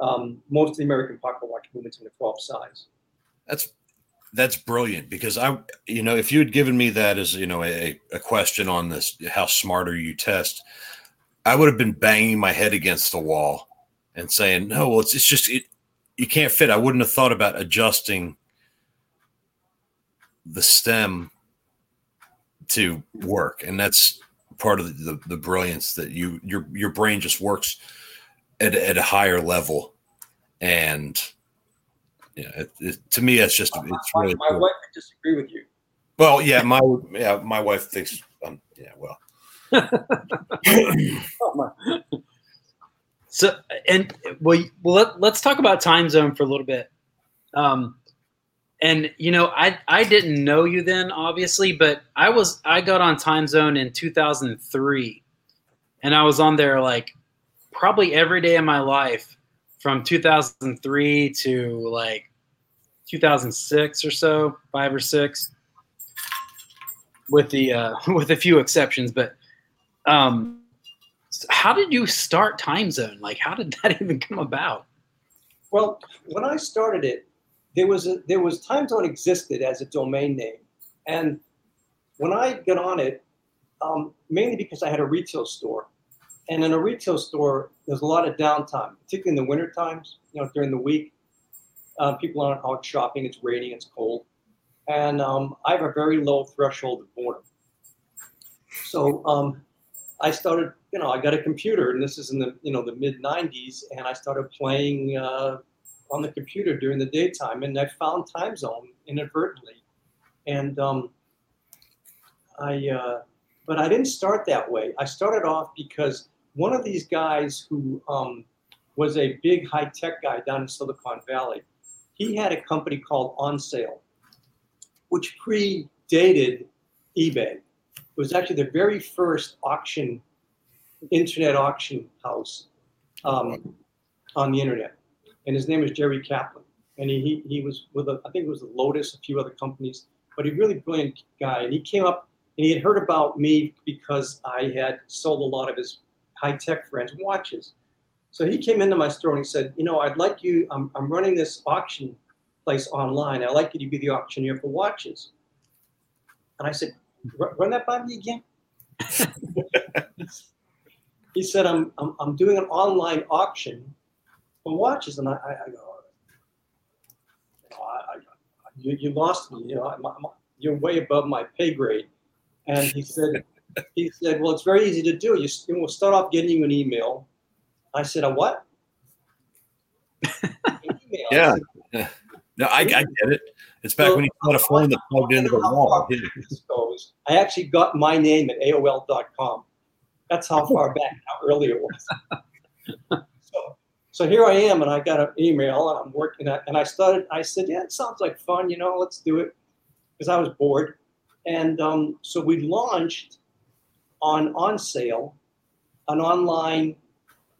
um, most of the American pocket watch movements in the 12 size. That's that's brilliant because I, you know, if you had given me that as you know a, a question on this, how smart are you test, I would have been banging my head against the wall and saying, "No, well, it's, it's just it, you can't fit." I wouldn't have thought about adjusting the stem to work, and that's part of the, the, the brilliance that you your your brain just works at, at a higher level, and yeah, it, it, to me, it's just it's really. My, my cool. wife would disagree with you. Well, yeah, my yeah, my wife thinks, um, yeah, well, [laughs] so and well, well let, let's talk about time zone for a little bit. Um, and you know, I I didn't know you then, obviously, but I was I got on time zone in 2003, and I was on there like probably every day of my life from 2003 to like 2006 or so, five or six, with the uh, [laughs] with a few exceptions, but um, how did you start Time Zone? Like, how did [laughs] that even come about? Well, when I started it, there was a, there was Time Zone existed as a domain name, and when I got on it, um, mainly because I had a retail store, and in a retail store, there's a lot of downtime, particularly in the winter times. You know, during the week, uh, people aren't out shopping. It's raining. It's cold, and um, I have a very low threshold of boredom. So um, I started, you know, I got a computer, and this is in the, you know, the mid '90s, and I started playing uh, on the computer during the daytime, and I found Time Zone inadvertently, and um, I, uh, but I didn't start that way. I started off because one of these guys who um, was a big high tech guy down in Silicon Valley, he had a company called OnSale, which predated eBay it was actually the very first auction, internet auction house um, on the internet. And his name is Jerry Kaplan. And he, he, he was with, a, I think it was Lotus, a few other companies, but a really brilliant guy. And he came up and he had heard about me because I had sold a lot of his high tech friends watches. So he came into my store and he said, You know, I'd like you, I'm, I'm running this auction place online. I'd like you to be the auctioneer for watches. And I said, run that by me again. [laughs] he said, I'm, I'm, I'm doing an online auction for watches. And I, I, I go, oh, I, I, you, you lost me. You know, I'm, I'm, you're way above my pay grade. And he said, [laughs] he said, well, it's very easy to do. You, we'll start off getting you an email. I said, a what? [laughs] An yeah. Said, no, I, I get it. It's back so, when you had a phone that plugged into the wall. Goes. I actually got my name at AOL.com. That's how far [laughs] back, how early it was. so, So here I am, and I got an email, and I'm working at, and I started. I said, "Yeah, it sounds like fun. You know, let's do it," because I was bored. And um, so we launched on OnSale an online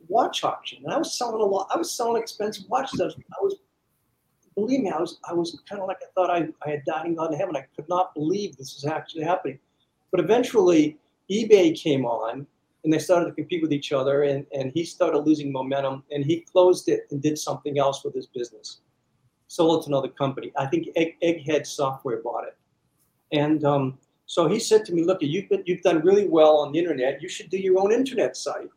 watch auction, and I was selling a lot. I was selling expensive watches. I was, I was believe me, I was I was kind of like I thought I, I had died and gone to heaven. I could not believe this was actually happening. But eventually, eBay came on, and they started to compete with each other, and, and he started losing momentum, and he closed it and did something else with his business, sold it to another company. I think Egg, Egghead Software bought it, and um, so he said to me, "Look, you've been, you've done really well on the internet. You should do your own internet site."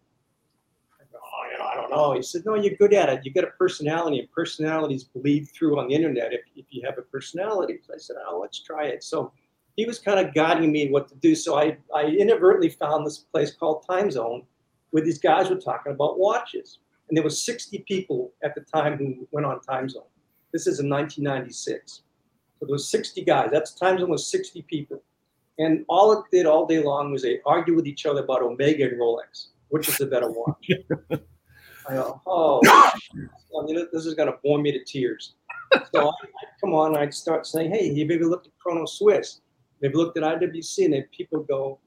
I go, oh, you know, I don't know. He said, no, you're good at it. You got a personality, and personalities bleed through on the internet if, if you have a personality. So I said, oh, let's try it. So he was kind of guiding me what to do. So I, I inadvertently found this place called Time Zone where these guys were talking about watches. And there were 60 people at the time who went on Time Zone. This is in 1996. So there was 60 guys. That's Time Zone was 60 people. And all it did all day long was they argue with each other about Omega and Rolex. Which is the better watch? [laughs] I go, oh, [laughs] I mean, this is going to bore me to tears. So I, I come on, and I'd start saying, hey, you maybe looked at Chronoswiss, maybe looked at IWC, and then people go,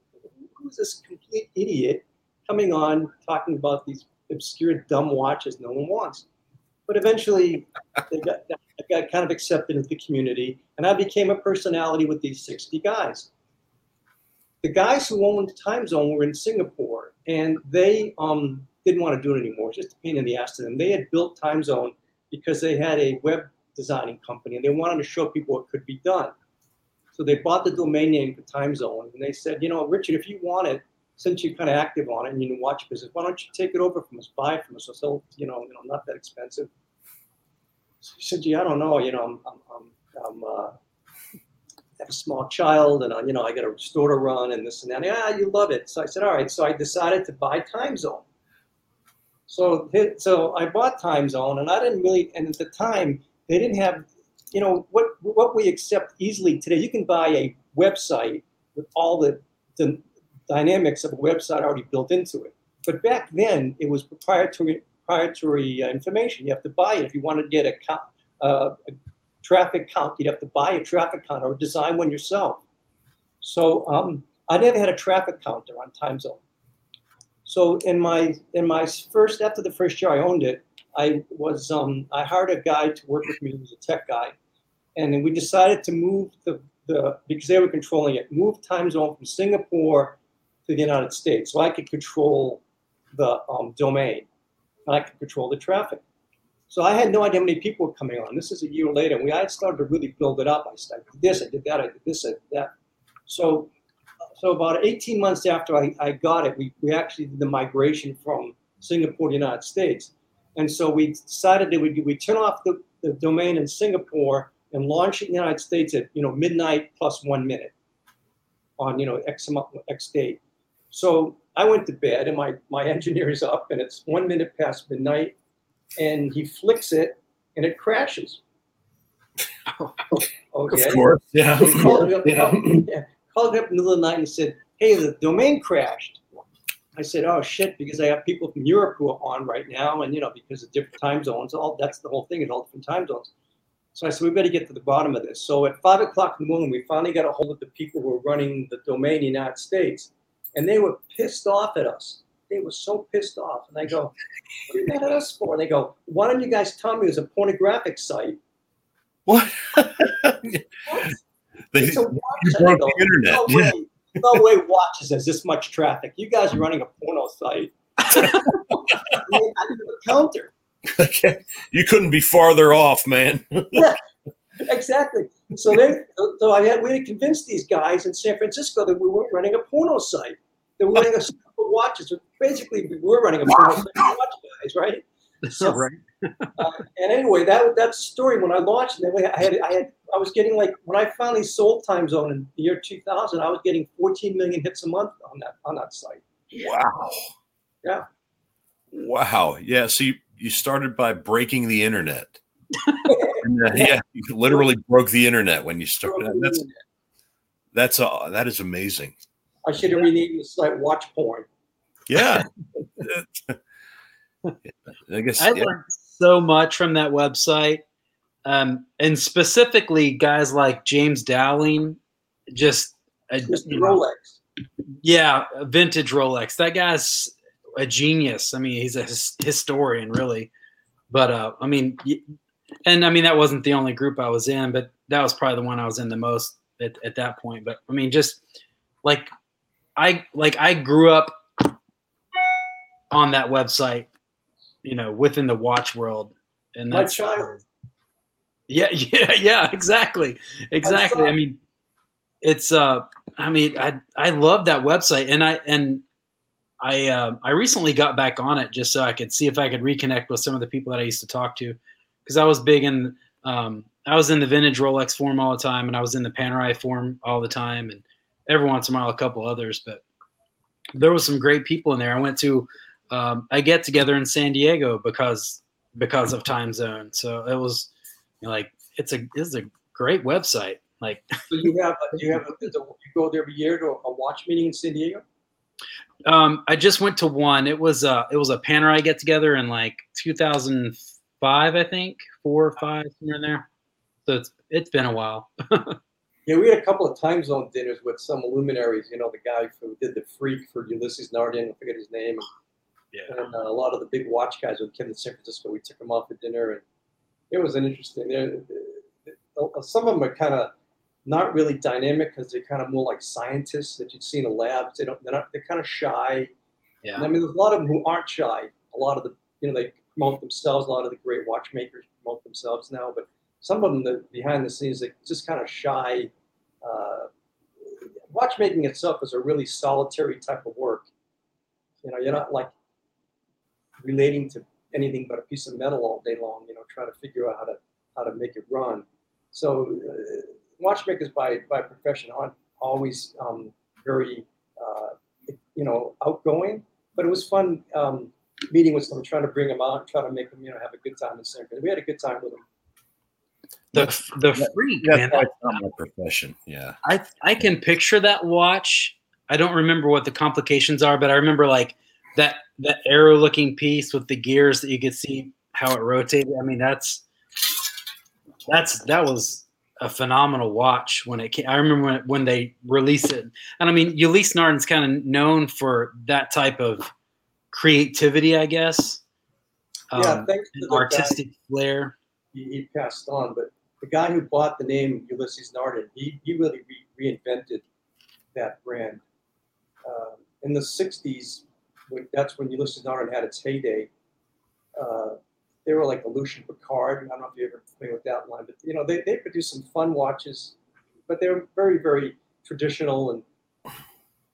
who's this complete idiot coming on talking about these obscure dumb watches no one wants? But eventually, they got, I got kind of accepted into the community, and I became a personality with these 60 guys. The guys who owned Time Zone were in Singapore, and they um, didn't want to do it anymore. Just a pain in the ass to them. They had built Time Zone because they had a web designing company and they wanted to show people what could be done. So they bought the domain name for Time Zone and they said, you know, Richard, if you want it, since you're kind of active on it and you can watch business, why don't you take it over from us, buy it from us? So, you know, you know, not that expensive. So he said, gee, I don't know, you know, I'm, I'm, I'm, I'm uh, have a small child and, uh, you know, I got a store to run and this and that. Yeah, you love it. So I said, all right. So I decided to buy Time Zone. So, so I bought Time Zone, and I didn't really. And at the time, they didn't have, you know, what what we accept easily today. You can buy a website with all the, the dynamics of a website already built into it. But back then, it was proprietary proprietary uh, information. You have to buy it if you want to get a, uh, a traffic count. You'd have to buy a traffic count or design one yourself. So um, I never had a traffic counter on Time Zone. So in my in my first after the first year I owned it, I was um, I hired a guy to work with me who was a tech guy, and we decided to move the the because they were controlling it, move time zone from Singapore to the United States, so I could control the um, domain, and I could control the traffic. So I had no idea how many people were coming on. This is a year later. We I had started to really build it up. I did this, I did that, I did this, I did that. So so about 18 months after I, I got it, we, we actually did the migration from Singapore to the United States. And so we decided that we we turn off the, the domain in Singapore and launch it in the United States at you know midnight plus one minute on you know X X date. So I went to bed and my my [laughs] engineer is up and it's one minute past midnight and he flicks it and it crashes. [laughs] okay. Of course, yeah. Of course. yeah called me up in the middle of the night and said, hey, the domain crashed. I said, oh shit, because I have people from Europe who are on right now, and you know, because of different time zones, all that's the whole thing, it's all different time zones. So I said, we better get to the bottom of this. So at five o'clock in the morning, we finally got a hold of the people who were running the domain in the United States, and they were pissed off at us. They were so pissed off. And I go, what are you mad at us for? And they go, why don't you guys tell me it was a pornographic site? What? what? They, you broke the internet. No yeah. way, no way watches has this much traffic. You guys are running a porno site. [laughs] I mean, I a counter. Okay. You couldn't be farther off, man. yeah, exactly. So they, so I had we had convinced these guys in San Francisco that we weren't running a porno site. That we were running a watches. Basically, we were running a porno site for watch guys, right? [laughs] So, right. [laughs] uh, and anyway, that that's the story. When I launched, and I had I had I was getting like when I finally sold Time Zone in the year 2000, I was getting 14 million hits a month on that on that site. Wow. Yeah. Wow. Yeah. So you, you started by breaking the internet. [laughs] and, uh, yeah, you literally broke the internet when you started. That's that's uh, that is amazing. I should have renamed the site Watch Porn. Yeah. [laughs] [laughs] I guess I yeah. learned so much from that website, um, and specifically guys like James Dowling, just a, Mr. you know, Rolex. yeah, a vintage Rolex. That guy's a genius. I mean, he's a his, historian, really. But uh, I mean, and I mean that wasn't the only group I was in, but that was probably the one I was in the most at, at that point. But I mean, just like I like I grew up on that website, you know, within the watch world, and My that's child. yeah, [laughs] yeah, yeah, exactly, exactly. I mean, it's uh, I mean, I I love that website, and I and I uh, I recently got back on it just so I could see if I could reconnect with some of the people that I used to talk to, because I was big in um, I was in the vintage Rolex forum all the time, and I was in the Panerai forum all the time, and every once in a while a couple others, but there was some great people in there. I went to um, a get together in San Diego because because of time zone, so it was you know, like it's a it's a great website. Like [laughs] So you have you have a, you go there every year to a watch meeting in San Diego. um, I just went to one. It was uh it was a Panerai get together in like 2005, I think, four or five somewhere in there. So it's it's been a while. [laughs] Yeah, we had a couple of time zone dinners with some luminaries. You know, the guy who did the Freak for Ulysses Nardin. I forget his name. Yeah. And uh, a lot of the big watch guys would come to San Francisco. We took them off for dinner, and it was an interesting. they're- uh, Some of them are kind of not really dynamic because they're kind of more like scientists that you'd see in a lab. They don't. They're not. They're kind of shy. And I mean, there's a lot of them who aren't shy. A lot of the, you know, they promote themselves. A lot of the great watchmakers promote themselves now, but some of them, the behind the scenes, they just kind of shy. Uh, watchmaking itself is a really solitary type of work. You know, you're not like relating to anything but a piece of metal all day long. You know, trying to figure out how to how to make it run. So, uh, watchmakers by by profession aren't always um, very uh, you know outgoing, but it was fun um, meeting with them, trying to bring them out, trying to make them you know have a good time in San Francisco. We had a good time with them. The the Yeah, freak That's man. why it's not my profession. Yeah. I I can picture that watch. I don't remember what the complications are, but I remember like that that arrow looking piece with the gears that you could see how it rotated. I mean, that's that's that was a phenomenal watch when it came. I remember when, when they released it, and I mean, Ulysses Nardin's kind of known for that type of creativity, I guess. yeah, Um, thanks to an the guy, artistic flair. He, he passed on, but the guy who bought the name Ulysses Nardin, he, he really re- reinvented that brand. Um, in the 60s, when, that's when Ulysses Nardin had its heyday. Uh, they were like a Lucien Piccard. I don't know if you ever familiar with that line, but you know they, they produced some fun watches, but they were very very traditional and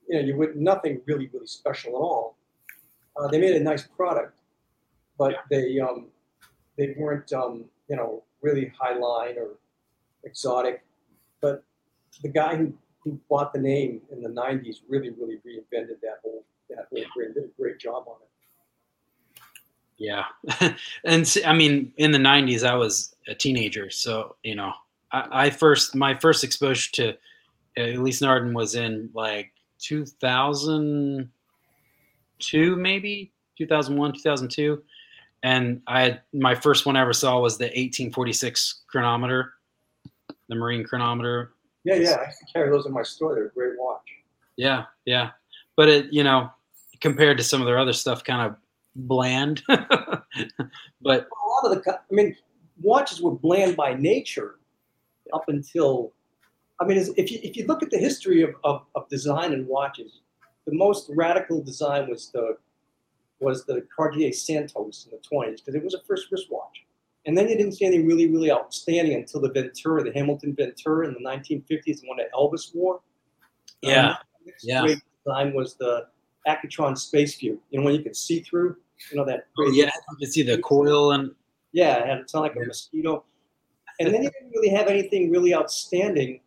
you know you would nothing really really special at all. Uh, they made a nice product, but they um, they weren't um, you know really high line or exotic. But the guy who, who bought the name in the '90s really really reinvented that whole that whole Yeah. brand. Did a great job on it. Yeah, [laughs] and I mean, in the '90s, I was a teenager, so you know, I, I first my first exposure to uh, Ulysse Nardin was in like 2002, maybe 2001, 2002, and I had, my first one I ever saw was the 1846 chronometer, the Marine chronometer. Yeah, yeah. I carry those in my store. They're a great watch. Yeah, yeah, but it you know compared to some of their other stuff, kind of bland, [laughs] but a lot of the, I mean, watches were bland by nature up until, I mean, if you, if you look at the history of, of, of design and watches, the most radical design was the was the Cartier Santos in the 20s because it was a first wristwatch. And then you didn't see anything really, really outstanding until the Ventura, the Hamilton Ventura in the 1950s, the one that Elvis wore. Yeah, Um, yeah. Great design was the Accutron Space View. You know, when you could see through, you know, that. Oh, yeah, you can see the coil and Yeah, it had it sound like a mosquito. And then you didn't really have anything really outstanding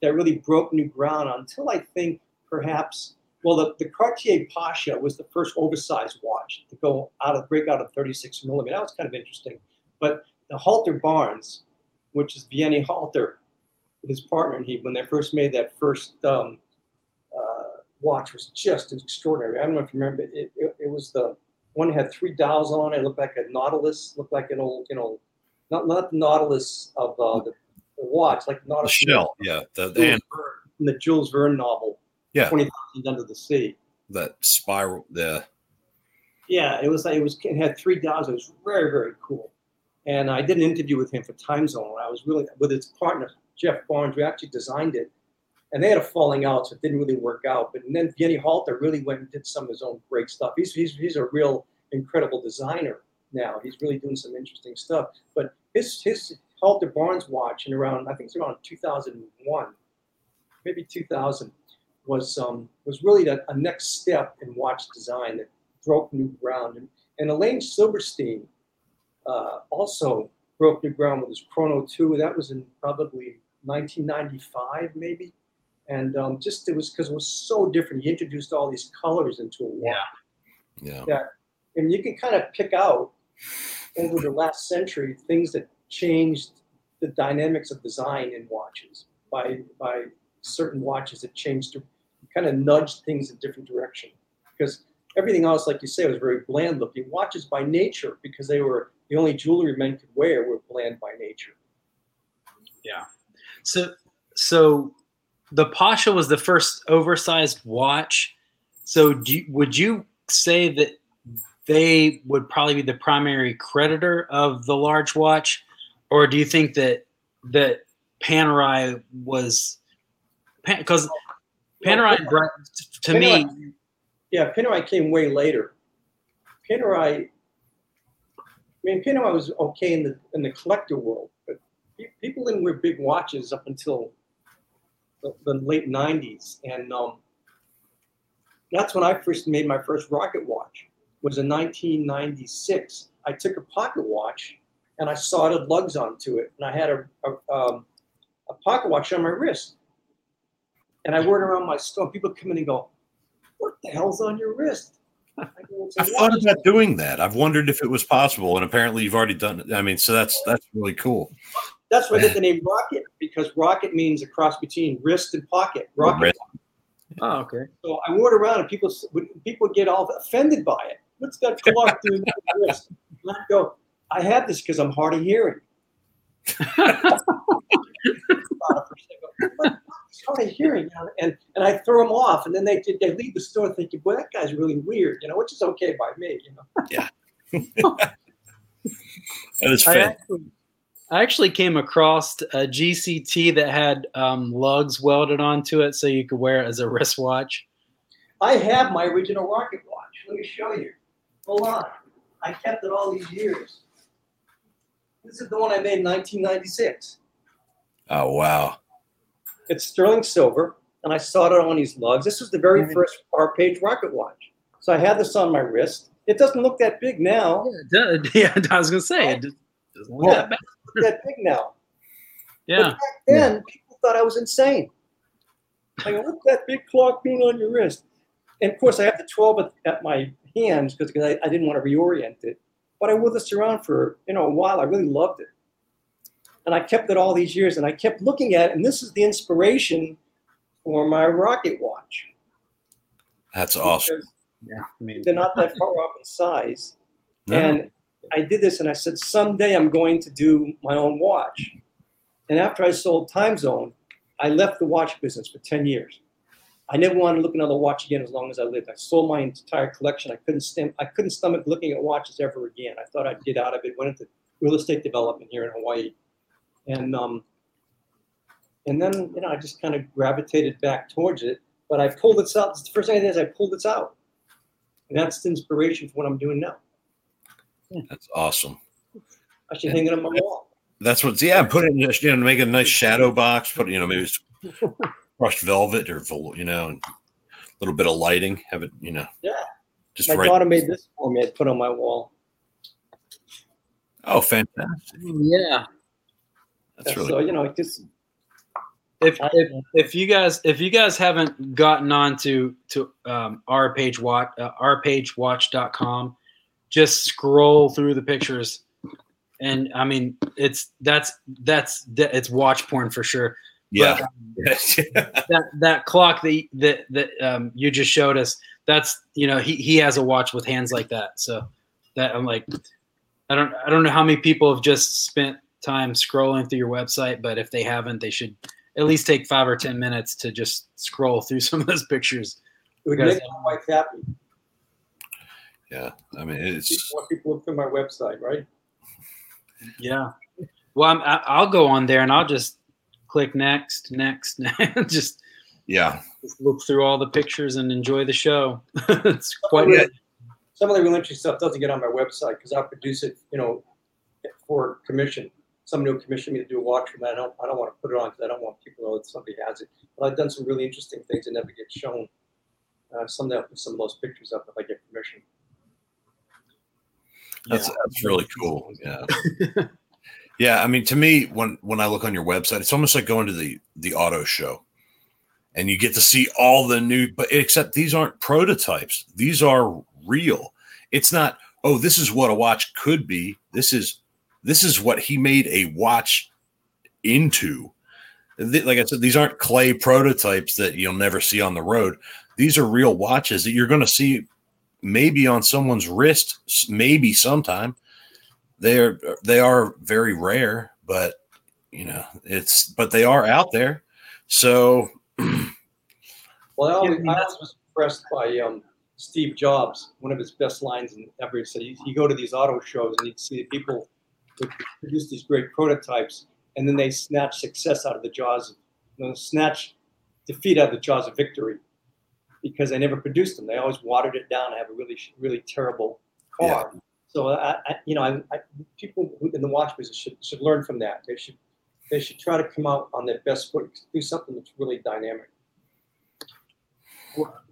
that really broke new ground until I think perhaps well the, the Cartier Pasha was the first oversized watch to go out of break out of 36 millimeter. That was kind of interesting. But the Halter Barnes, which is Vianney Halter, his partner, and he when they first made that first um, uh, watch was just extraordinary. I don't know if you remember it, it, it was the One had three dials on it. It looked like a Nautilus. Looked like an old, you know, not not the Nautilus of uh, the, the watch, like The Nautilus shell, yeah, the Jules and Verne, the Jules Verne novel. Yeah. Twenty Thousand Under the Sea. that spiral, the Yeah, it was like it was it had three dials. It was very very cool. And I did an interview with him for Time Zone. I was really with his partner Jeff Barnes. We actually designed it, and they had a falling out, so it didn't really work out. But then Vianney Halter really went and did some of his own great stuff. He's he's he's a real incredible designer now. He's really doing some interesting stuff. But his his Halter Barnes watch in around I think it's around 2001, maybe 2000 was um was really a, a next step in watch design that broke new ground. And, and Alain Silberstein uh, also broke new ground with his Chrono 2. That was in probably 1995, maybe. And um, just it was because it was so different. He introduced all these colors into a watch. yeah. And you can kind of pick out over the last century things that changed the dynamics of design in watches by by certain watches that changed to kind of nudged things in different direction because everything else like you say was very bland looking watches by nature because they were the only jewelry men could wear were bland by nature Yeah. So, so the Pasha was the first oversized watch. So, you, would you say that they would probably be the primary creditor of the large watch, or do you think that that Panerai was because Panerai Bright- to me, yeah Panerai came way later. Panerai I mean Panerai was okay in the in the collector world but people didn't wear big watches up until the, the late 90s and um, that's when I first made my first rocket watch was in 1996 I took a pocket watch and I soldered lugs onto it and I had a, a, um, a pocket watch on my wrist and I wore it around my store people come in and go what the hell's on your wrist I go, "It's a I've thought about doing that. I've wondered if it was possible, and apparently you've already done it. I mean, so that's that's really cool. That's why I get the name Rocket because rocket means a cross between wrist and pocket. Rocket. Wrist. oh okay, So I wore it around, and people would people would get all offended by it. What's that clock doing to the wrist? And I go, I have this because I'm hard of hearing. [laughs] hard of hearing, you know, and and I throw them off, and then they they leave the store thinking, boy, that guy's really weird, you know, which is okay by me, you know. [laughs] [laughs] That is I fan- actually, I actually came across a GCT that had um, lugs welded onto it, so you could wear it as a wristwatch. I have my original rocket watch. Let me show you. Hold on. I kept it all these years. This is the one I made in 1996. Oh wow! It's sterling silver, and I soldered on these lugs. This was the very Mhm. first R Page rocket watch. So I had this on my wrist. It doesn't look that big now. Yeah, it does. [laughs] yeah I was gonna say it doesn't look Yeah. that bad. That big now. Yeah, But back then, people thought I was insane. I [laughs] go, what's that big clock being on your wrist? And of course, I have the 12 at, at my hands because I, I didn't want to reorient it. But I wore this around for you know a while. I really loved it, and I kept it all these years. And I kept looking at it, and this is the inspiration for my rocket watch. That's awesome. Because yeah. I mean, They're not that far off in size. No. And I did this and I said, someday I'm going to do my own watch. And after I sold Time Zone, I left the watch business for 10 years. I never wanted to look at another watch again as long as I lived. I sold my entire collection. I couldn't stem, I couldn't stomach looking at watches ever again. I thought I'd get out of it. Went into real estate development here in Hawaii. And um, and then you know I just kind of gravitated back towards it. But I pulled this out. The first thing I did is I pulled this out. And that's the inspiration for what I'm doing now. That's awesome. I should hang it on my wall. That's what's yeah. Put it in just, you know make a nice shadow box. Put you know maybe it's [laughs] crushed velvet or you know, a little bit of lighting. Have it you know. Yeah. Just My right. daughter made this for me. I put on my wall. Oh, fantastic! yeah. That's really so you know, just If, I- if if you guys if you guys haven't gotten on to to um, R Page watch uh, rpagewatch.com, just scroll through the pictures, and I mean it's that's that's it's watch porn for sure. yeah. But, um, [laughs] that that clock that that that um, you just showed us that's you know he he has a watch with hands like that. So that I'm like, I don't I don't know how many people have just spent time scrolling through your website, but if they haven't, they should at least take five or ten minutes to just scroll through [laughs] some of those pictures. It would Because- make my wife happy. Yeah, I mean it's More people look through my website, right? Yeah. Well, I'm, I- I'll go on there and I'll just click next, next, [laughs] next. just, yeah, just look through all the pictures and enjoy the show. [laughs] it's Some quite of the- Some of the real interesting stuff doesn't get on my website because I produce it, you know, for commission. Somebody will commission me to do a watch for them. I don't, I don't want to put it on because I don't want people to know that somebody has it. But I've done some really interesting things that never get shown. Uh, someday I'll put some of those pictures up if I get permission. that's that's really cool. Yeah. [laughs] yeah, I mean to me when when I look on your website, it's almost like going to the the auto show. And you get to see all the new but except these aren't prototypes. These are real. It's not, oh, this is what a watch could be. This is this is what he made a watch into. Like I said, these aren't clay prototypes that you'll never see on the road. These are real watches that you're going to see maybe on someone's wrist, maybe sometime. They're they are very rare, but you know it's but they are out there. So [clears throat] Well, I always, I always was impressed by um, Steve Jobs. One of his best lines in ever he said, you, you go to these auto shows and you'd see people would produce these great prototypes, and then they snatch success out of the jaws, of, you know, snatch defeat out of the jaws of victory, because they never produced them. They always watered it down and have a really, really terrible car. So I, I, you know, I, I, people in the watch business should should learn from that. They should they should try to come out on their best foot, do something that's really dynamic.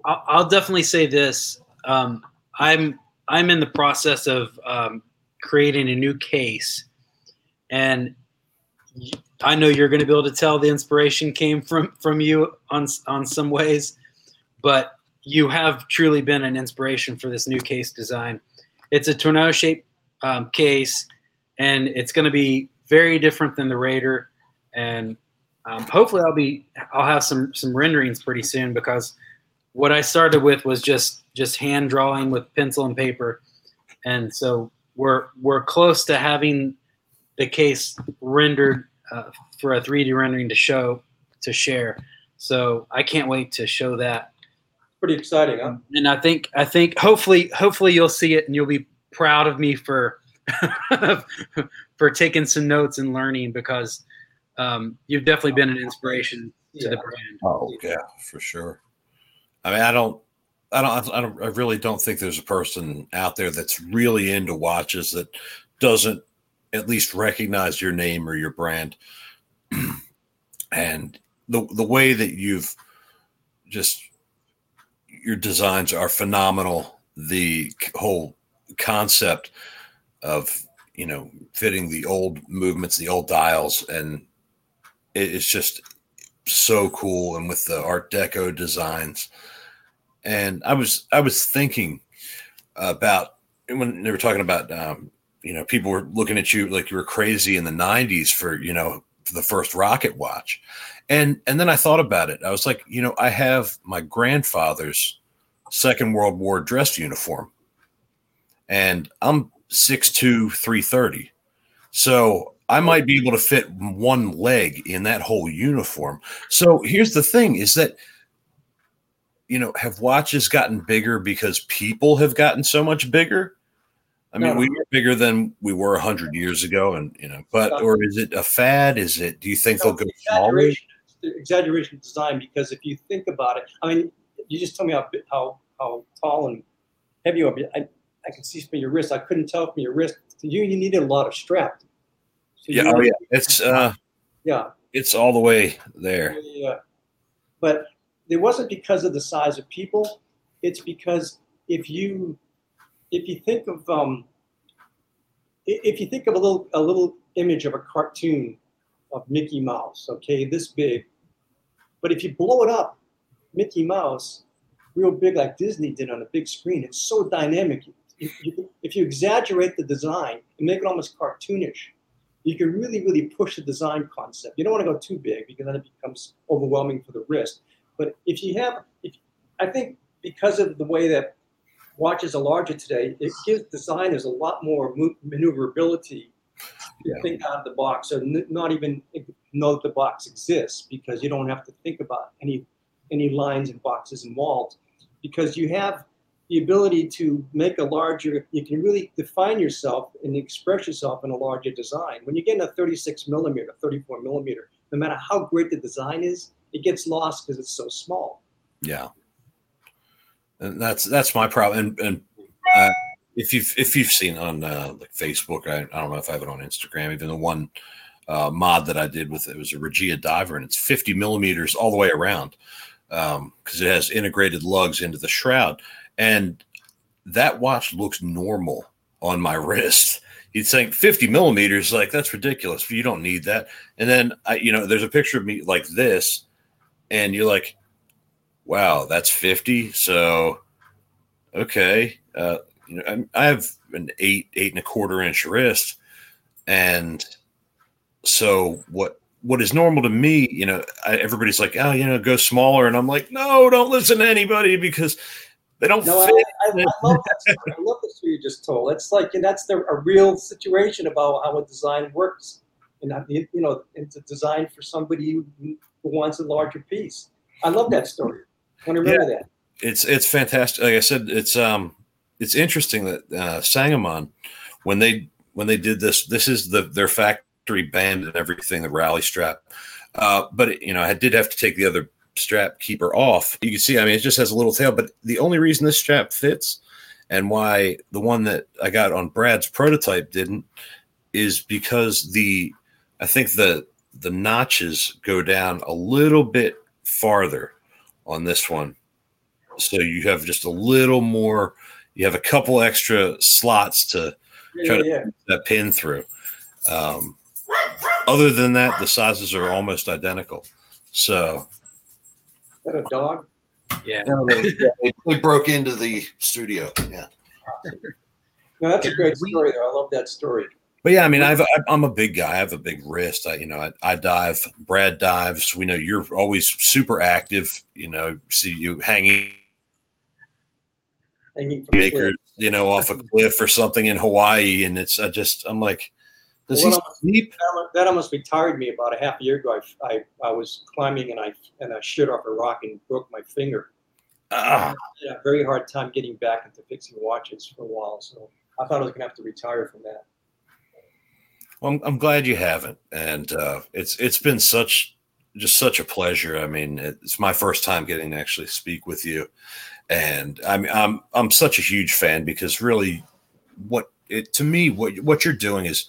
I'll, I'll definitely say this. Um, I'm I'm in the process of um, creating a new case, and I know you're going to be able to tell the inspiration came from from you on on some ways, but you have truly been an inspiration for this new case design. It's a tornado shaped um, case, and it's going to be very different than the Raider, and um, hopefully I'll be I'll have some some renderings pretty soon because what I started with was just just hand drawing with pencil and paper, and so we're we're close to having the case rendered uh, for a 3D rendering to show to share. So I can't wait to show that, Pretty exciting, huh? and I think I think hopefully hopefully you'll see it and you'll be proud of me for [laughs] for taking some notes and learning because um, you've definitely been an inspiration to the brand. Oh yeah, for sure. I mean, I don't, I don't, I don't, I really don't think there's a person out there that's really into watches that doesn't at least recognize your name or your brand. [clears throat] and the the way that you've just your designs are phenomenal. The whole concept of you know fitting the old movements, the old dials, and it's just so cool and with the art deco designs and i was i was thinking about when they were talking about um, you know people were looking at you like you were crazy in the 90s for you know the first rocket watch. And and then i thought about it. I was like you know i have my grandfather's second world war dress uniform and i'm 6'2 330 so I might be able to fit one leg in that whole uniform. So here's the thing is that you know, have watches gotten bigger because people have gotten so much bigger? I mean, No. we were bigger than we were 100 years ago and you know, but or is it a fad? Is it do you think they'll go smaller? exaggeration, of design because if you think about it, I mean, you just tell me how how how tall and heavy you are. I, I can see from your wrist. I couldn't tell from your wrist. So you you needed a lot of strap. So Yeah, oh yeah. It's uh yeah, it's all the way there. yeah. But it wasn't because of the size of people. It's because if you if you think of um if you think of a little a little image of a cartoon of Mickey Mouse, okay, this big, but if you blow it up, Mickey Mouse, real big like Disney did on a big screen, it's so dynamic. If you, if you exaggerate the design and make it almost cartoonish, you can really, really push the design concept. You don't want to go too big because then it becomes overwhelming for the wrist. But if you have, if I think because of the way that watches are larger today, it gives designers a lot more maneuverability to yeah. think out of the box or n- not even know that the box exists because you don't have to think about any any lines and boxes and walls because you have the ability to make a larger you can really define yourself and express yourself in a larger design when you get in a 36 millimeter 34 millimeter no matter how great the design is it gets lost because it's so small yeah and that's that's my problem and, and uh, if you've if you've seen on uh, like Facebook, I, I, don't know if I have it on Instagram. Even the one uh, mod that I did with it was a Regia diver, and it's 50 millimeters all the way around because um, it has integrated lugs into the shroud, and that watch looks normal on my [laughs] wrist. You'd think 50 millimeters, like that's ridiculous. You don't need that. And then I, you know, there's a picture of me like this, and you're like, wow, that's 50. So okay. Uh, you know, I have an eight, eight and a quarter inch wrist, and so what? What is normal to me, you know, I, everybody's like, oh, you know, go smaller, and I'm like, no, don't listen to anybody because they don't no, fit. I, I, I, love that story. I love the story you just told. It's like, and that's the, a real situation about how a design works, and you know, it's a design for somebody who, who wants a larger piece. I love that story. I want to remember yeah. that. It's it's fantastic. Like I said, it's um it's interesting that uh, Sangamon, when they when they did this, this is the their factory band and everything, the rally strap. Uh, but it, you know, I did have to take the other strap keeper off. You can see, I mean, it just has a little tail. But the only reason this strap fits and why the one that I got on Brad's prototype didn't is because the I think the the notches go down a little bit farther on this one. So you have just a little more you have a couple extra slots to yeah, try to yeah. that pin through. Um, other than that, the sizes are almost identical. So, Is that a dog? Yeah. they, they, broke into the studio. Yeah. No, that's a great story. Though. I love that story. But yeah, I mean, I've, I'm a big guy. I have a big wrist. I, you know, I, I dive. Brad dives. We know you're always super active. You know, see you hanging Baker, you know, off a cliff or something in Hawaii, and it's I just I'm like, does well, he sleep? That almost retired me about a half a year ago. I, I, I was climbing and I and I shit off a rock and broke my finger. Ah. Yeah, very hard time getting back into fixing watches for a while. So I thought I was gonna have to retire from that. Well, I'm, I'm glad you haven't, and uh, it's it's been such just such a pleasure. I mean, it's my first time getting to actually speak with you, and I'm I'm I'm such a huge fan because really, what it to me what what you're doing is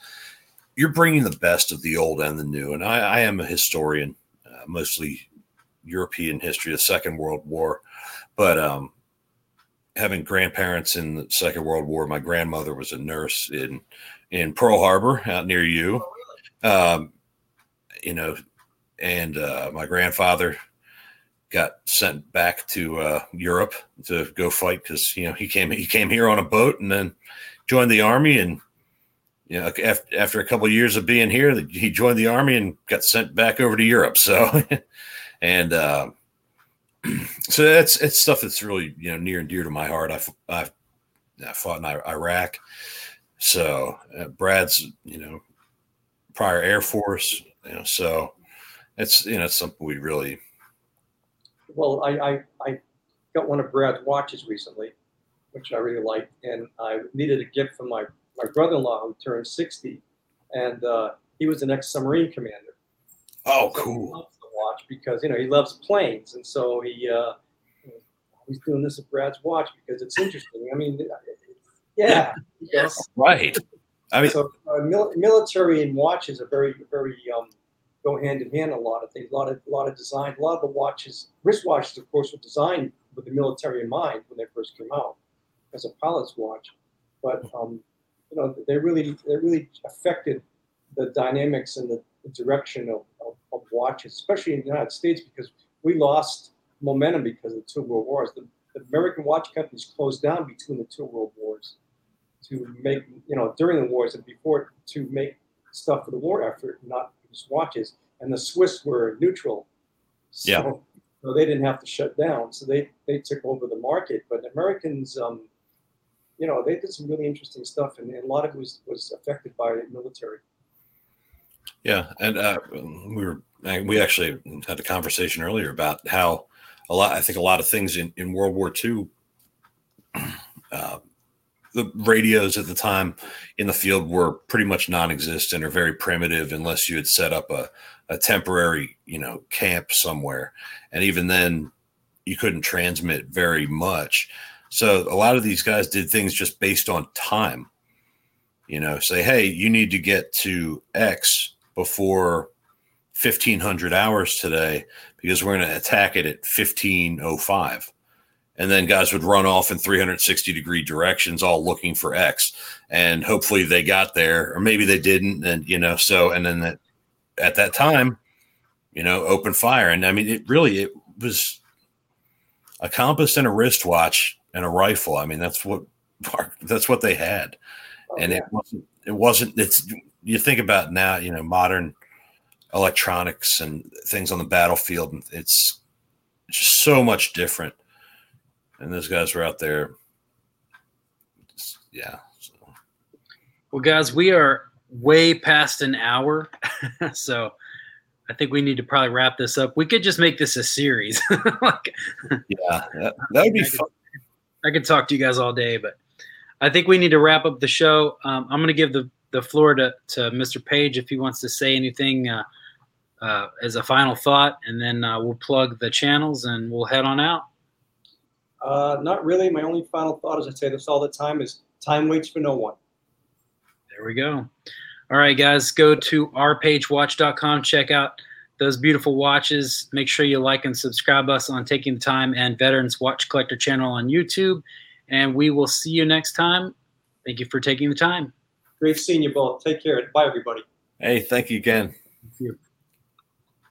you're bringing the best of the old and the new. And I, I am a historian, uh, mostly European history, the Second World War, but um, having grandparents in the Second World War, my grandmother was a nurse in in Pearl Harbor out near you. Um, you know, and uh, my grandfather got sent back to uh, Europe to go fight because you know he came he came here on a boat and then joined the army and you know after, after a couple of years of being here he joined the army and got sent back over to Europe. So [laughs] and uh, [clears throat] so that's it's stuff that's really you know near and dear to my heart. I've I've, I fought in Iraq so uh, Brad's you know prior Air Force you know so it's you know it's something we really well, I, I, I got one of Brad's watches recently, which I really liked, and I needed a gift from my, my brother-in-law who turned 60, and uh, he was an ex-submarine commander. Oh, so cool. He loves the watch because, you know, he loves planes, and so he uh, he's doing this at Brad's watch because it's interesting. I mean, yeah. Yes. Right. I mean, so uh, mil- military and watches are very, very um, go hand in hand a lot of things. A lot of a lot of design. A lot of the watches, wristwatches, of course, were designed with the military in mind when they first came out as a pilot's watch. But um, you know, they really they really affected the dynamics and the, the direction of, of, of, watches, especially in the United States, because we lost momentum because of the two world wars. The, the American watch companies closed down between the two world wars to make you know during the wars and before to make stuff for the war effort, not just watches, and the Swiss were neutral. So, yeah. So they didn't have to shut down. So they, they took over the market. But Americans, um, you know, they did some really interesting stuff, and, and a lot of it was, was affected by the military. Yeah, and uh, we were we actually had a conversation earlier about how a lot. I think a lot of things in, in World War II, [clears throat] uh, the radios at the time in the field were pretty much non-existent or very primitive, unless you had set up a a temporary, you know, camp somewhere. And even then, you couldn't transmit very much. So a lot of these guys did things just based on time. You know, say, hey, you need to get to X before 1500 hours today because we're going to attack it at 1505 and then guys would run off in 360 degree directions all looking for x and hopefully they got there or maybe they didn't and you know so and then that at that time, you know, open fire. And I mean, it really it was a compass and a wristwatch and a rifle. I mean, that's what [laughs] that's what they had, oh, and it wasn't it wasn't. It's you think about now, you know, modern electronics and things on the battlefield. It's just so much different. And those guys were out there. Yeah. So. Well, guys, we are way past an hour. [laughs] so I think we need to probably wrap this up. We could just make this a series. [laughs] like, yeah, that, that would be I fun. Could, I could talk to you guys all day, but I think we need to wrap up the show. Um, I'm going to give the, the floor to, to Mr. Page if he wants to say anything uh, uh, as a final thought, and then uh, we'll plug the channels and we'll head on out. Uh, not really. My only final thought, as I say this all the time, is time waits for no one. There we go. All right, guys, go to rpagewatch.com. Check out those beautiful watches. Make sure you like and subscribe us on Taking the Time and Veterans Watch Collector channel on YouTube. And we will see you next time. Thank you for taking the time. Great seeing you both. Take care. Bye, everybody. Hey, thank you again. Thank you.